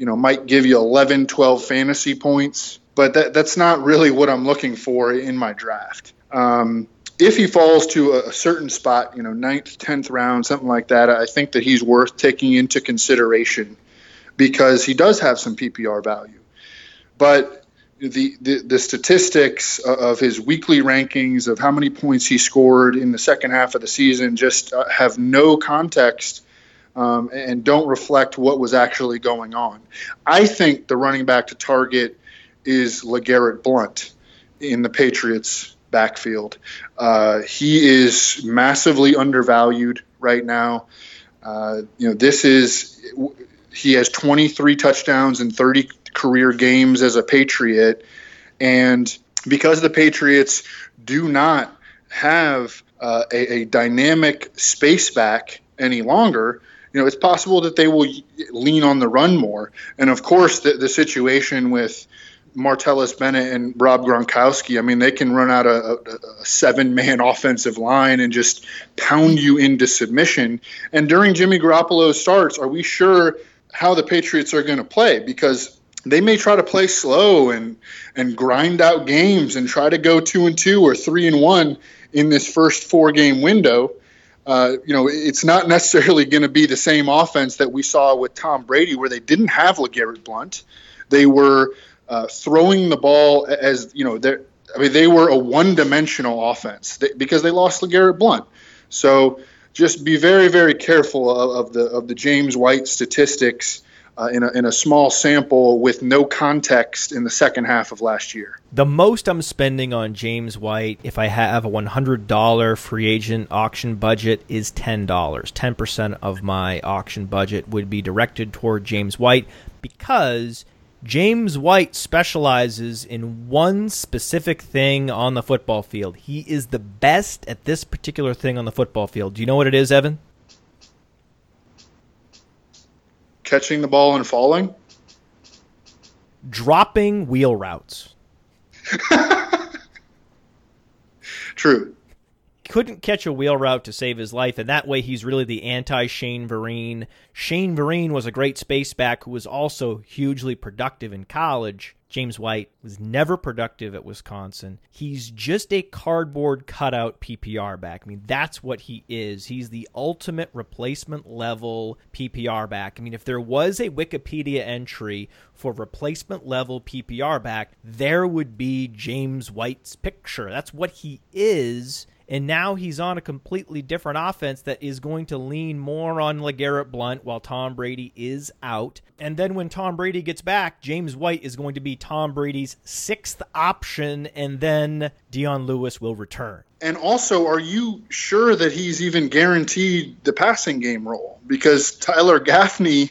you know, might give you 11, 12 fantasy points, but that, that's not really what I'm looking for in my draft. Um, if he falls to a, certain spot, you know, ninth, tenth round, something like that, I think that he's worth taking into consideration because he does have some PPR value. But the, the, the statistics of his weekly rankings of how many points he scored in the second half of the season just uh, have no context um, and don't reflect what was actually going on. I think the running back to target is LeGarrette Blunt in the Patriots backfield. Uh, he is massively undervalued right now. Uh, you know, this is he has 23 touchdowns in 30 career games as a Patriot, and because the Patriots do not have uh, a, a, dynamic space back any longer, you know, it's possible that they will lean on the run more. And of course, the, the situation with Martellus Bennett and Rob Gronkowski, I mean, they can run out a, a, a seven man offensive line and just pound you into submission. And during Jimmy Garoppolo's starts, are we sure how the Patriots are going to play? Because they may try to play slow and and grind out games and try to go two and two or three and one in this first four game window. Uh, you know, it's not necessarily going to be the same offense that we saw with Tom Brady, where they didn't have LeGarrette Blunt. They were uh, throwing the ball as you know, I mean, they were a one-dimensional offense because they lost LeGarrette Blunt. So just be very, very careful of, of the of the James White statistics. Uh, in, a, in a small sample with no context in the second half of last year. The most I'm spending on James White, if I have a $100 free agent auction budget, is $10. 10% of my auction budget would be directed toward James White because James White specializes in one specific thing on the football field. He is the best at this particular thing on the football field. Do you know what it is, Evan? Catching the ball and falling? Dropping wheel routes. True couldn't catch a wheel route to save his life, and that way he's really the anti Shane Vereen. Shane Vereen was a great space back who was also hugely productive in college. James White was never productive at Wisconsin. He's just a cardboard cutout PPR back. I mean, that's what he is. He's the ultimate replacement level PPR back. I mean, if there was a Wikipedia entry for replacement level PPR back, there would be James White's picture. That's what he is and now he's on a completely different offense that is going to lean more on LeGarrette Blount while Tom Brady is out. And then when Tom Brady gets back, James White is going to be Tom Brady's sixth option, and then Dion Lewis will return. And also, are you sure that he's even guaranteed the passing game role? Because Tyler Gaffney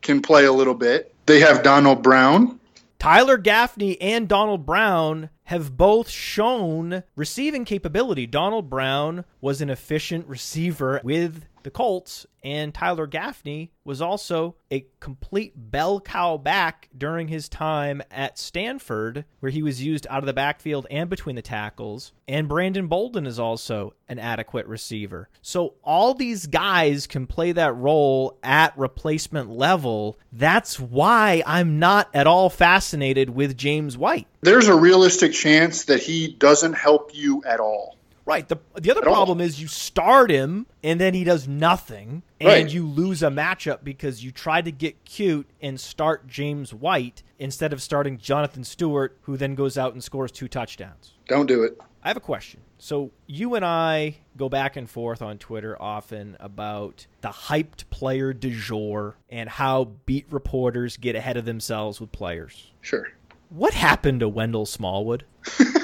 can play a little bit. They have Donald Brown. Tyler Gaffney and Donald Brown have both shown receiving capability. Donald Brown was an efficient receiver with the Colts, and Tyler Gaffney was also a complete bell cow back during his time at Stanford, where he was used out of the backfield and between the tackles. And Brandon Bolden is also an adequate receiver. So all these guys can play that role at replacement level. That's why I'm not at all fascinated with James White. There's a realistic chance that he doesn't help you at all. Right. The the other problem all. is you start him and then he does nothing and right. you lose a matchup because you tried to get cute and start James White instead of starting Jonathan Stewart who then goes out and scores two touchdowns. Don't do it. I have a question. So you and I go back and forth on Twitter often about the hyped player du jour and how beat reporters get ahead of themselves with players. Sure. What happened to Wendell Smallwood?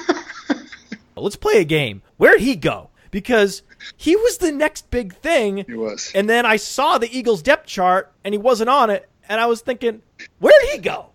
Let's play a game. Where'd he go? Because he was the next big thing. He was. And then I saw the Eagles depth chart and he wasn't on it. And I was thinking, where'd he go?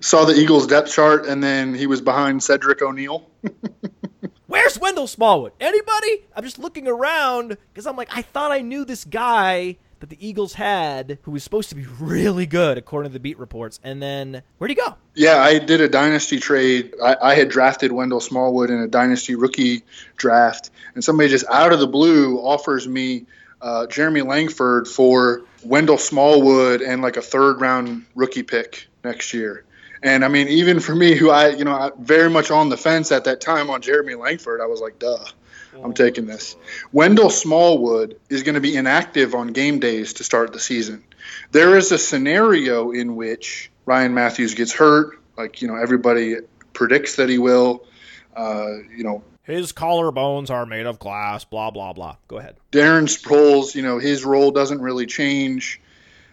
Saw the Eagles depth chart and then he was behind Cedric O'Neil. Where's Wendell Smallwood? Anybody? I'm just looking around because I'm like, I thought I knew this guy that the Eagles had who was supposed to be really good, according to the beat reports. And then where'd he go? Yeah, I did a dynasty trade. I, I had drafted Wendell Smallwood in a dynasty rookie draft, and somebody just out of the blue offers me uh, Jeremy Langford for Wendell Smallwood and like a third round rookie pick next year. And I mean, even for me, who I, you know, very much on the fence at that time on Jeremy Langford, I was like, duh. I'm taking this. Wendell Smallwood is going to be inactive on game days to start the season. There is a scenario in which Ryan Mathews gets hurt, like you know everybody predicts that he will. Uh, you know, his collarbones are made of glass. Blah blah blah. Go ahead. Darren Sproles, you know, his role doesn't really change,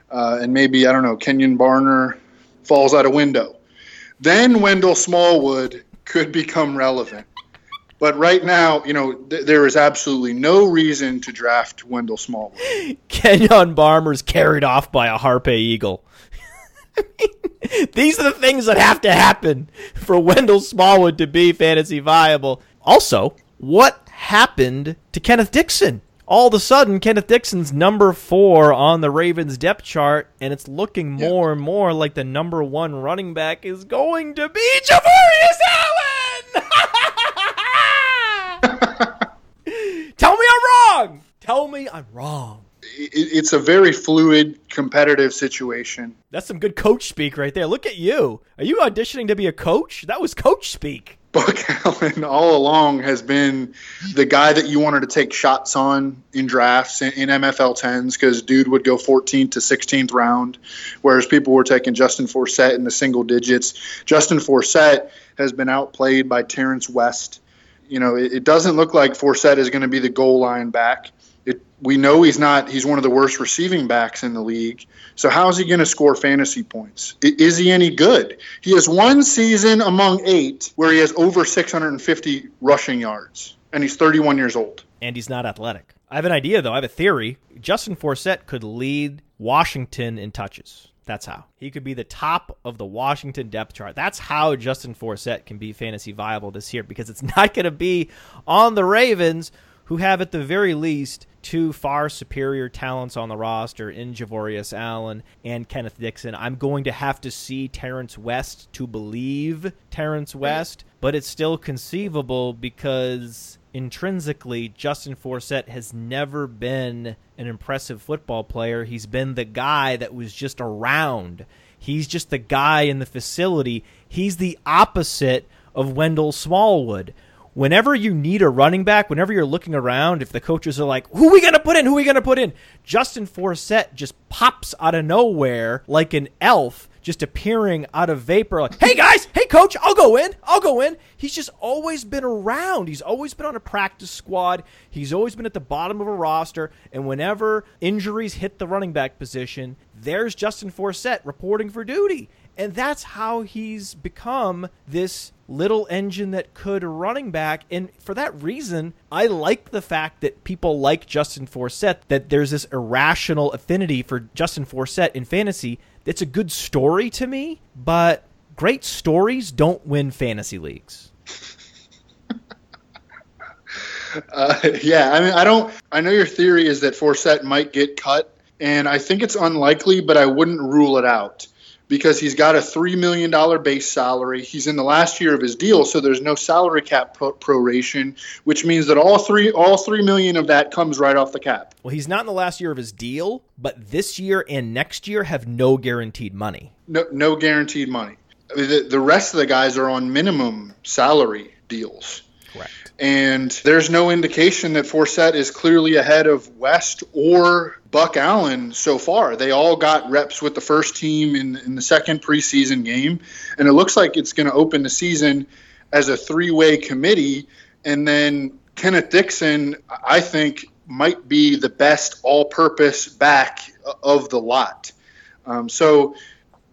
uh, and maybe I don't know. Kenyon Barner falls out a window. then Wendell Smallwood could become relevant. But right now, you know, th- there is absolutely no reason to draft Wendell Smallwood. Kenjon Barner's carried off by a Harpy Eagle. these are the things that have to happen for Wendell Smallwood to be fantasy viable. Also, what happened to Kenneth Dixon? All of a sudden, Kenneth Dixon's number four on the Ravens depth chart, and it's looking more yeah. and more like the number one running back is going to be Javorius Allen! Tell me I'm wrong! Tell me I'm wrong it's a very fluid, competitive situation. That's some good coach speak right there. Look at you. Are you auditioning to be a coach? That was coach speak. Buck Allen all along has been the guy that you wanted to take shots on in drafts in, in MFL 10s because dude would go 14th to 16th round, whereas people were taking Justin Forsett in the single digits. Justin Forsett has been outplayed by Terrence West. You know, it, it doesn't look like Forsett is going to be the goal line back we know he's not he's one of the worst receiving backs in the league. So how is he going to score fantasy points? Is he any good? He has one season among eight where he has over 650 rushing yards and he's 31 years old. And he's not athletic. I have an idea though. I have a theory. Justin forsett could lead washington in touches. That's how. He could be the top of the Washington depth chart. That's how Justin Forsett can be fantasy viable this year because it's not going to be on the Ravens, who have at the very least two far superior talents on the roster in Javorius Allen and Kenneth Dixon. I'm going to have to see Terrence West to believe Terrence West, but it's still conceivable because intrinsically Justin Forsett has never been an impressive football player. He's been the guy that was just around. He's just the guy in the facility. He's the opposite of Wendell Smallwood whenever you need a running back, whenever you're looking around, if the coaches are like, who are we going to put in? Who are we going to put in? Justin Forsett just pops out of nowhere like an elf just appearing out of vapor like hey guys! Hey coach! I'll go in! I'll go in! He's just always been around. He's always been on a practice squad. He's always been at the bottom of a roster. And whenever injuries hit the running back position there's justin forsett reporting for duty and that's how he's become this little engine that could running back. And for that reason, I like the fact that people like Justin Forsett, that there's this irrational affinity for Justin Forsett in fantasy. It's a good story to me, but great stories don't win fantasy leagues. uh, yeah, I mean, I don't. I know your theory is that Forsett might get cut, and I think it's unlikely, but I wouldn't rule it out because he's got a $3 million base salary. He's in the last year of his deal, so there's no salary cap proration, which means that all three all 3 million of that comes right off the cap. Well, he's not in the last year of his deal, but this year and next year have no guaranteed money. No, no guaranteed money. the, the rest of the guys are on minimum salary deals. Correct. And there's no indication that Forsett is clearly ahead of West or Buck Allen so far. They all got reps with the first team in, in the second preseason game. And it looks like it's going to open the season as a three way committee. And then Kenneth Dixon, I think, might be the best all purpose back of the lot. Um, so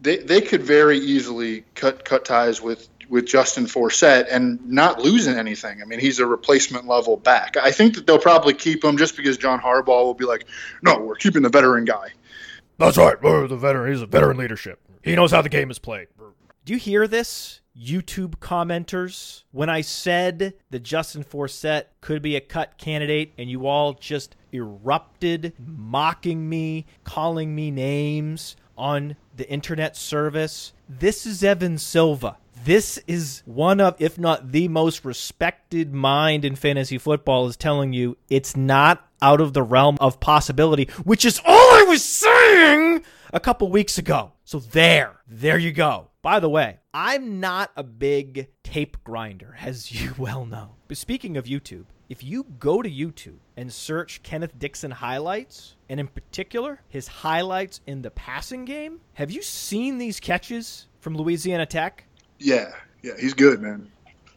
they, they could very easily cut cut ties with with Justin Forsett and not losing anything. I mean, he's a replacement level back. I think that they'll probably keep him just because John Harbaugh will be like, no, we're keeping the veteran guy. That's right. the veteran. He's a veteran leadership. He knows how the game is played. Do you hear this? YouTube commenters when I said that Justin Forsett could be a cut candidate and you all just erupted mocking me, calling me names on the internet service. This is Evan Silva. This is one of, if not the most respected mind in fantasy football, is telling you it's not out of the realm of possibility, which is all I was saying a couple weeks ago. So there, there you go. By the way, I'm not a big tape grinder, as you well know. But speaking of YouTube, if you go to YouTube and search Kenneth Dixon highlights, and in particular his highlights in the passing game, have you seen these catches from Louisiana Tech? Yeah, yeah, he's good, man.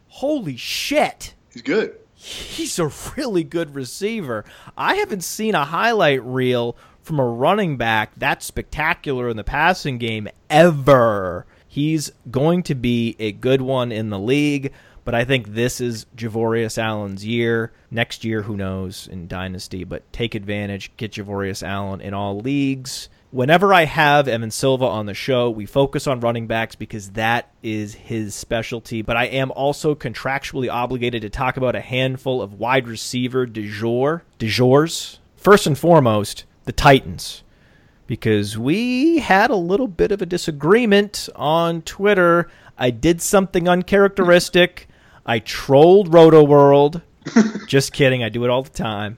Holy shit. He's good. He's a really good receiver. I haven't seen a highlight reel from a running back that spectacular in the passing game ever. He's going to be a good one in the league, but I think this is Javorius Allen's year. Next year, who knows in Dynasty, but take advantage, get Javorius Allen in all leagues. Whenever I have Evan Silva on the show, we focus on running backs because that is his specialty. But I am also contractually obligated to talk about a handful of wide receiver de jour, de jours. First and foremost, the Titans because we had a little bit of a disagreement on Twitter. I did something uncharacteristic. I trolled Rotoworld. Just kidding. I do it all the time.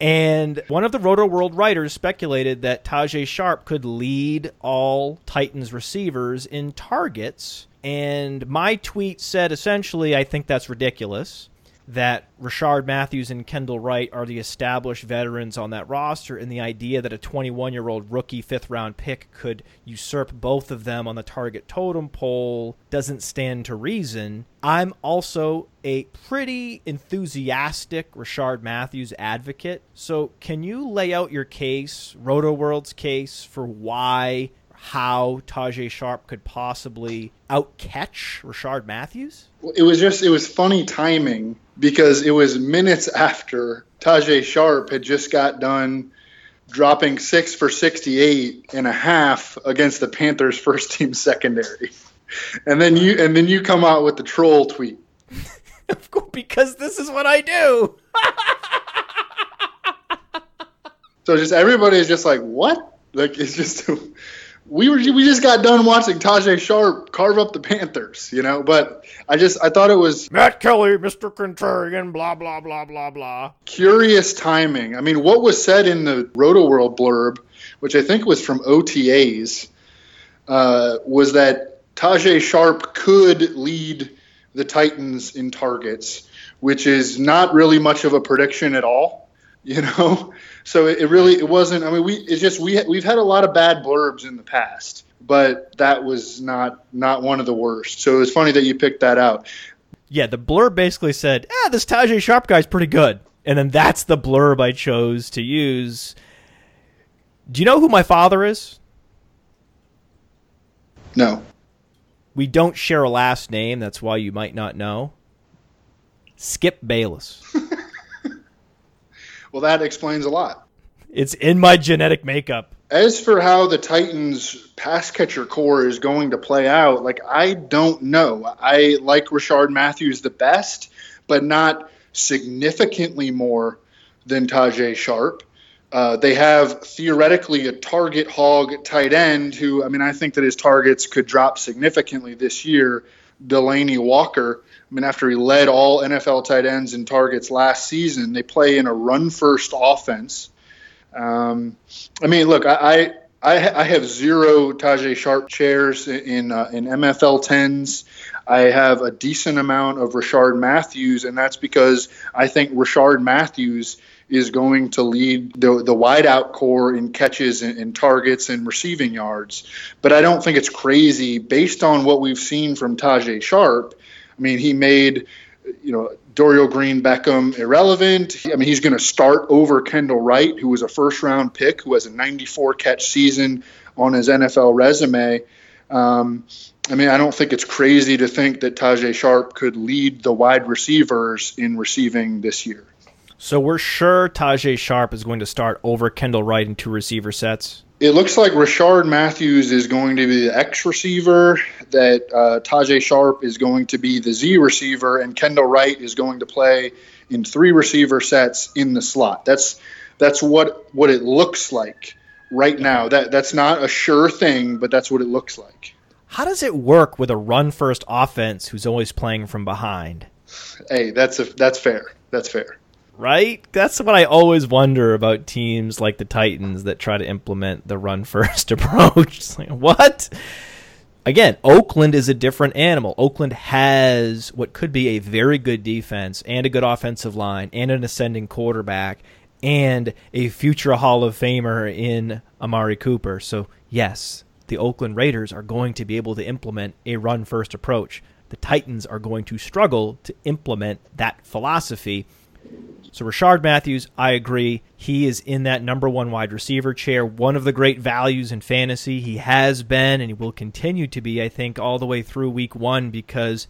And one of the Rotoworld writers speculated that Tajae Sharpe could lead all Titans receivers in targets. And my tweet said essentially, I think that's ridiculous that Rishard Matthews and Kendall Wright are the established veterans on that roster, and the idea that a 21 year old rookie fifth round pick could usurp both of them on the target totem pole doesn't stand to reason. I'm also a pretty enthusiastic Rishard Matthews advocate. So, can you lay out your case, Rotoworld's case, for why how Tajae Sharpe could possibly outcatch Rishard Matthews? It was just it was funny timing because it was minutes after Tajae Sharpe had just got done dropping six for 68 and a half against the Panthers first team secondary. And then you and then you come out with the troll tweet. because this is what I do. so just everybody is just like, what? Like it's just we were we just got done watching Tajae Sharpe carve up the Panthers, you know. But I just I thought it was Matt Kelley, Mr. Contrarian, blah blah blah blah blah. Curious timing. I mean, what was said in the Rotoworld blurb, which I think was from OTAs, uh, was that Tajae Sharpe could lead the Titans in targets, which is not really much of a prediction at all, you know. So it, it really it wasn't. I mean, we it's just we we've had a lot of bad blurbs in the past, but that was not not one of the worst. So it was funny that you picked that out. Yeah, the blurb basically said, "Ah, this Tajae Sharpe guy's pretty good," and then that's the blurb I chose to use. Do you know who my father is? No. We don't share a last name. That's why you might not know. Skip Bayless. Well, that explains a lot. It's in my genetic makeup. As for how the Titans pass catcher corps is going to play out, like I don't know. I like Rishard Matthews the best, but not significantly more than Tajae Sharpe. Uh, they have theoretically a target hog tight end who, I mean, I think that his targets could drop significantly this year. Delanie Walker. I mean, after he led all NFL tight ends in targets last season, they play in a run first offense. Um, I mean, look, I, I, I have zero Tajae Sharpe chairs in uh, in MFL tens. I have a decent amount of Rishard Matthews, and that's because I think Rishard Matthews is going to lead the the wideout corps in catches and, and, targets and receiving yards. But I don't think it's crazy based on what we've seen from Tajae Sharpe. I mean, he made you know Dorial Green Beckham irrelevant. I mean, he's going to start over Kendall Wright, who was a first round pick, who has a 94 catch season on his NFL resume. Um, I mean, I don't think it's crazy to think that Tajae Sharpe could lead the wide receivers in receiving this year. So we're sure Tajae Sharpe is going to start over Kendall Wright in two receiver sets. It looks like Rishard Matthews is going to be the X receiver, that uh, Tajae Sharpe is going to be the Z receiver, and Kendall Wright is going to play in three receiver sets in the slot. That's that's what what it looks like right now. That that's not a sure thing, but that's what it looks like. How does it work with a run first offense who's always playing from behind? Hey, that's a, that's fair. That's fair right? That's what I always wonder about teams like the Titans that try to implement the run first approach. Like, what? Again, Oakland is a different animal. Oakland has what could be a very good defense and a good offensive line and an ascending quarterback and a future Hall of Famer in Amari Cooper. So, yes, the Oakland Raiders are going to be able to implement a run first approach. The Titans are going to struggle to implement that philosophy So Rishard Matthews, I agree. He is in that number one wide receiver chair, one of the great values in fantasy. He has been and he will continue to be, I think, all the way through week one because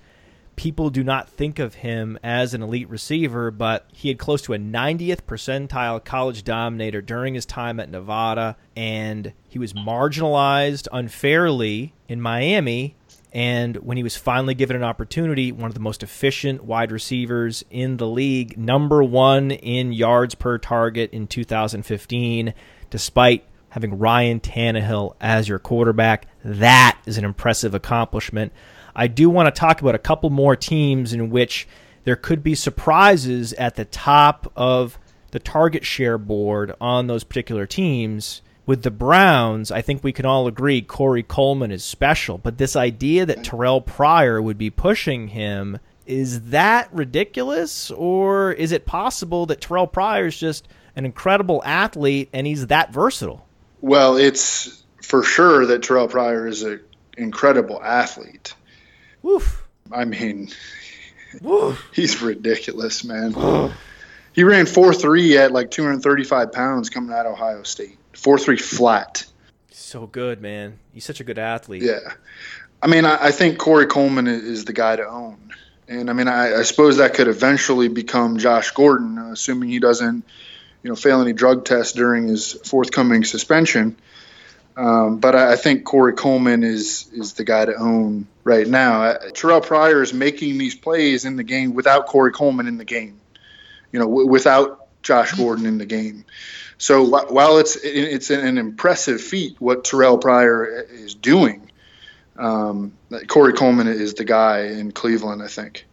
people do not think of him as an elite receiver, but he had close to a 90th percentile college dominator during his time at Nevada, and he was marginalized unfairly in Miami and when he was finally given an opportunity, one of the most efficient wide receivers in the league, number one in yards per target in 2015, despite having Ryan Tannehill as your quarterback. That is an impressive accomplishment. I do want to talk about a couple more teams in which there could be surprises at the top of the target share board on those particular teams with the Browns, I think we can all agree Corey Coleman is special. But this idea that Terrell Pryor would be pushing him, is that ridiculous? Or is it possible that Terrell Pryor is just an incredible athlete and he's that versatile? Well, it's for sure that Terrell Pryor is an incredible athlete. Woof. I mean, Woof. he's ridiculous, man. he ran 4 3 at like 235 pounds coming out of Ohio State four three flat. So good, man. He's such a good athlete. Yeah, I mean, I, I think Corey Coleman is the guy to own, and I mean, I, I suppose that could eventually become Josh Gordon, uh, assuming he doesn't, you know, fail any drug tests during his forthcoming suspension. Um, but I, I, think Corey Coleman is is the guy to own right now. Uh, Terrell Pryor is making these plays in the game without Corey Coleman in the game. You know, w- without Josh Gordon in the game. So while it's it's an impressive feat what Terrell Pryor is doing, um, Corey Coleman is the guy in Cleveland, I think.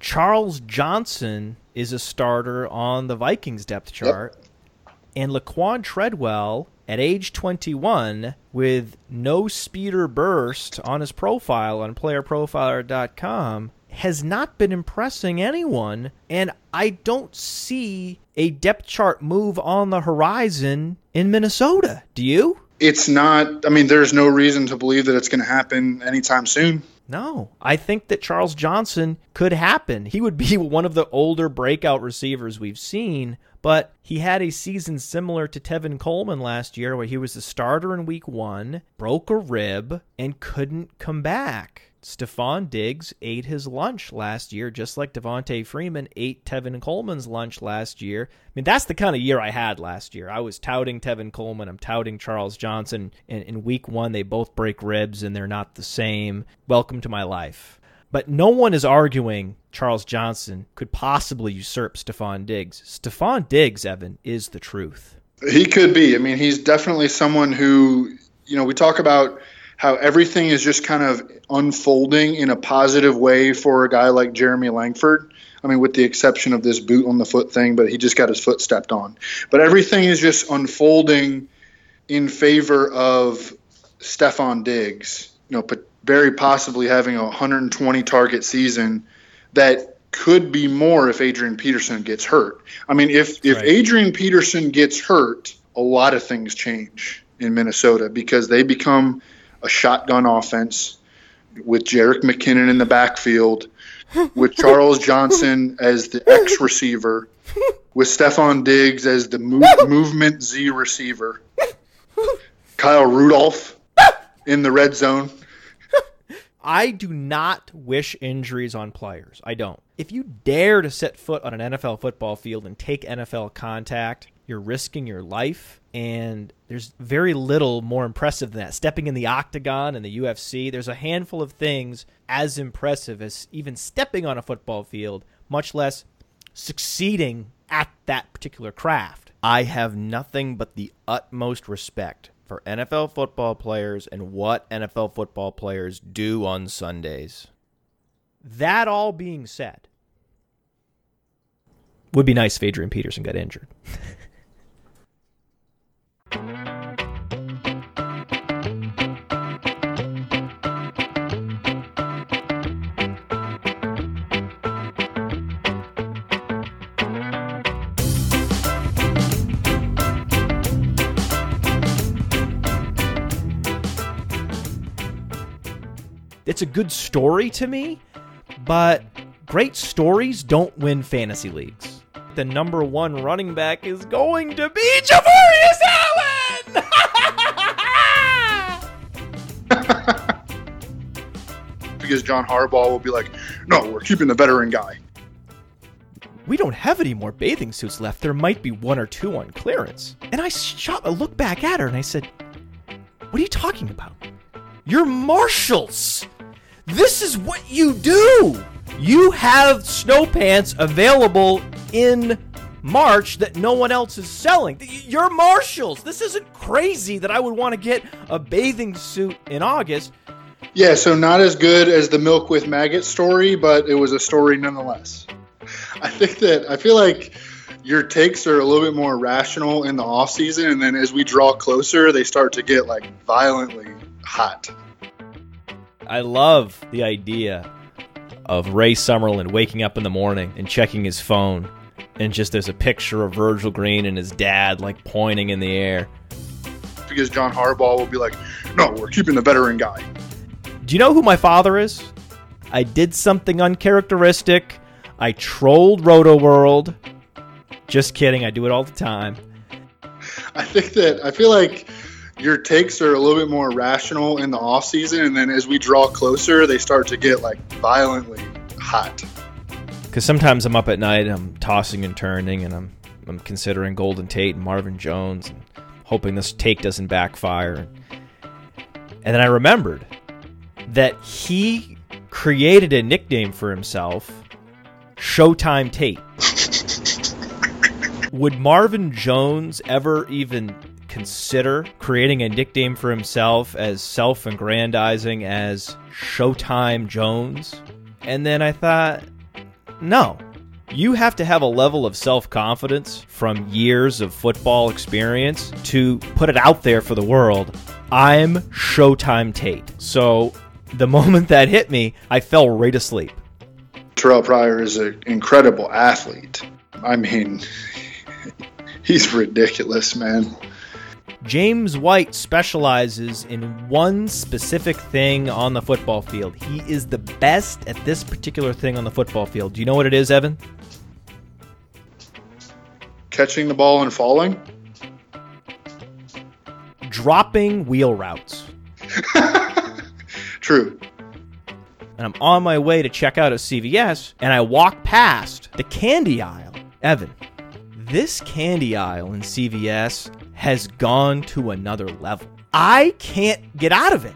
Charles Johnson is a starter on the Vikings depth chart, yep. and Laquon Treadwell at age 21 with no speeder burst on his profile on playerprofiler.com has not been impressing anyone, and I don't see a depth chart move on the horizon in Minnesota. Do you? It's not, I mean, there's no reason to believe that it's going to happen anytime soon. No, I think that Charles Johnson could happen. He would be one of the older breakout receivers we've seen, but he had a season similar to Tevin Coleman last year where he was the starter in week one, broke a rib, and couldn't come back. Stefon Diggs ate his lunch last year, just like Devonta Freeman ate Tevin Coleman's lunch last year. I mean, that's the kind of year I had last year. I was touting Tevin Coleman. I'm touting Charles Johnson. In, in week one, they both break ribs and they're not the same. Welcome to my life. But no one is arguing Charles Johnson could possibly usurp Stefon Diggs. Stefon Diggs, Evan, is the truth. He could be. I mean, he's definitely someone who, you know, we talk about how everything is just kind of unfolding in a positive way for a guy like Jeremy Langford. I mean, with the exception of this boot on the foot thing, but he just got his foot stepped on. But everything is just unfolding in favor of Stefon Diggs. You know, but very possibly having a 120 target season that could be more if Adrian Peterson gets hurt. I mean, if if right. Adrian Peterson gets hurt, a lot of things change in Minnesota because they become a shotgun offense with Jerick McKinnon in the backfield, with Charles Johnson as the X receiver, with Stefon Diggs as the move, movement Z receiver, Kyle Rudolph in the red zone. I do not wish injuries on players. I don't. If you dare to set foot on an NFL football field and take NFL contact, you're risking your life and there's very little more impressive than that. Stepping in the octagon and the UFC, there's a handful of things as impressive as even stepping on a football field, much less succeeding at that particular craft. I have nothing but the utmost respect for NFL football players and what NFL football players do on Sundays. That all being said, would be nice if Adrian Peterson got injured. it's a good story to me, but great stories don't win fantasy leagues. the number one running back is going to be Javorius Allen. because John Harbaugh will be like, no, we're keeping the veteran guy. we don't have any more bathing suits left. There might be one or two on clearance. And I shot, a look back at her and I said, What are you talking about? You're marshals. This is what you do. You have snow pants available in March that no one else is selling. You're marshals. This isn't crazy that I would want to get a bathing suit in August. Yeah, so not as good as the milk with maggot story, but it was a story nonetheless. I think that I feel like your takes are a little bit more rational in the off season, and then as we draw closer, they start to get like violently hot. I love the idea of Ray Summerlin waking up in the morning and checking his phone, and just there's a picture of Virgil Green and his dad like pointing in the air. Because John Harbaugh will be like, no, we're keeping the veteran guy. Do you know who my father is? I did something uncharacteristic. I trolled Rotoworld. Just kidding. I do it all the time. I think that I feel like your takes are a little bit more rational in the off season, and then as we draw closer, they start to get like violently hot. Because sometimes I'm up at night, I'm tossing and turning, and I'm I'm considering Golden Tate and Marvin Jones, and hoping this take doesn't backfire. And then I remembered that he created a nickname for himself, Showtime Tate. Would Marvin Jones ever even consider creating a nickname for himself as self aggrandizing as Showtime Jones? And then I thought, no. You have to have a level of self confidence from years of football experience to put it out there for the world. I'm Showtime Tate. So the moment that hit me, I fell right asleep. Terrell Pryor is an incredible athlete. I mean, he's ridiculous, man. James White specializes in one specific thing on the football field. He is the best at this particular thing on the football field. Do you know what it is, Evan? Catching the ball and falling? Dropping wheel routes. True. And I'm on my way to check out a CVS, and I walk past the candy aisle. Evan, this candy aisle in CVS has gone to another level. I can't get out of it.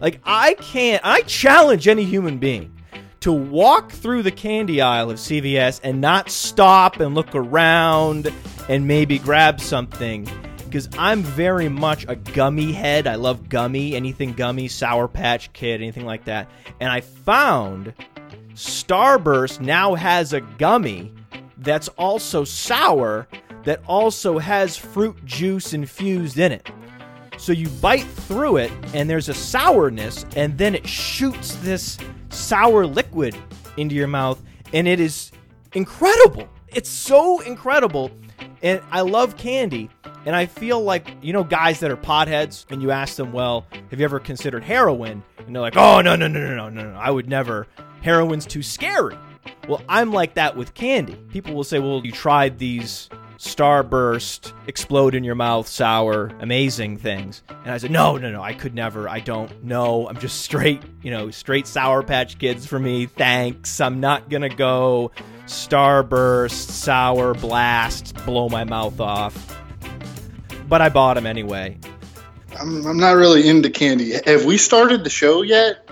Like, I can't, I challenge any human being to walk through the candy aisle of CVS and not stop and look around and maybe grab something. Because I'm very much a gummy head. I love gummy, anything gummy, Sour Patch Kid, anything like that. And I found Starburst now has a gummy that's also sour that also has fruit juice infused in it. So you bite through it and there's a sourness and then it shoots this sour liquid into your mouth and it is incredible. It's so incredible. And I love candy. And I feel like, you know, guys that are potheads, and you ask them, well, have you ever considered heroin? And they're like, oh, no, no, no, no, no, no, no. I would never. Heroin's too scary. Well, I'm like that with candy. People will say, well, you tried these starburst, explode in your mouth, sour, amazing things. And I said, no, no, no, I could never. I don't know. I'm just straight, you know, straight Sour Patch Kids for me. Thanks. I'm not going to go starburst, sour, blast, blow my mouth off. But I bought them anyway. I'm, I'm not really into candy. Have we started the show yet?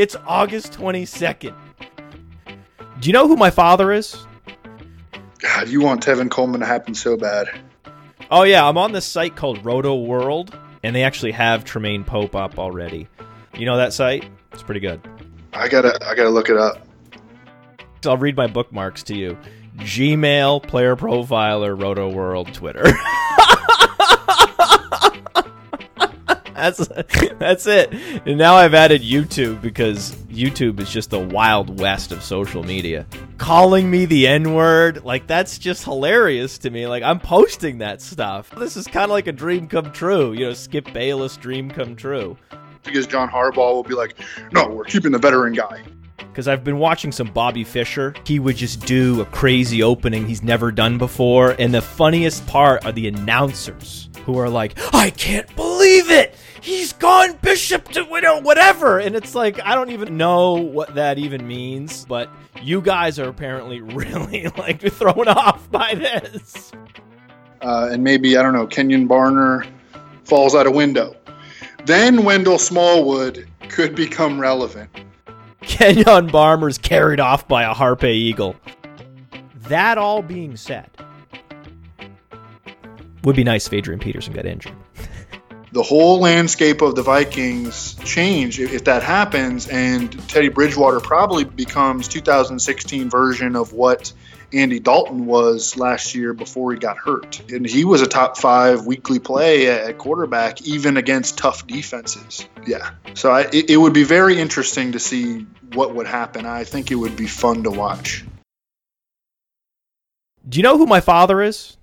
It's August 22nd. Do you know who my father is? God, you want Tevin Coleman to happen so bad. Oh yeah, I'm on this site called Rotoworld, and they actually have Troymaine Pope up already. You know that site? It's pretty good. I gotta, I gotta look it up. I'll read my bookmarks to you. Gmail, player profiler, Rotoworld, Twitter. that's that's it. And now I've added YouTube because YouTube is just the wild west of social media. Calling me the N word, like that's just hilarious to me. Like I'm posting that stuff. This is kind of like a dream come true. You know, Skip Bayless dream come true. Because John Harbaugh will be like, no, we're keeping the veteran guy because I've been watching some Bobby Fischer. He would just do a crazy opening he's never done before. And the funniest part are the announcers who are like, I can't believe it! He's gone bishop to widow, whatever. And it's like, I don't even know what that even means, but you guys are apparently really like thrown off by this. Uh, and maybe, I don't know, Kenyon Barner falls out a window. Then Wendell Smallwood could become relevant. Kenjon Barner's carried off by a Harpy Eagle. That all being said, would be nice if Adrian Peterson got injured. The whole landscape of the Vikings change if that happens, and Teddy Bridgewater probably becomes 2016 version of what Andy Dalton was last year before he got hurt. And he was a top five weekly play at quarterback, even against tough defenses. Yeah. So I, it, it would be very interesting to see what would happen. I think it would be fun to watch. Do you know who my father is?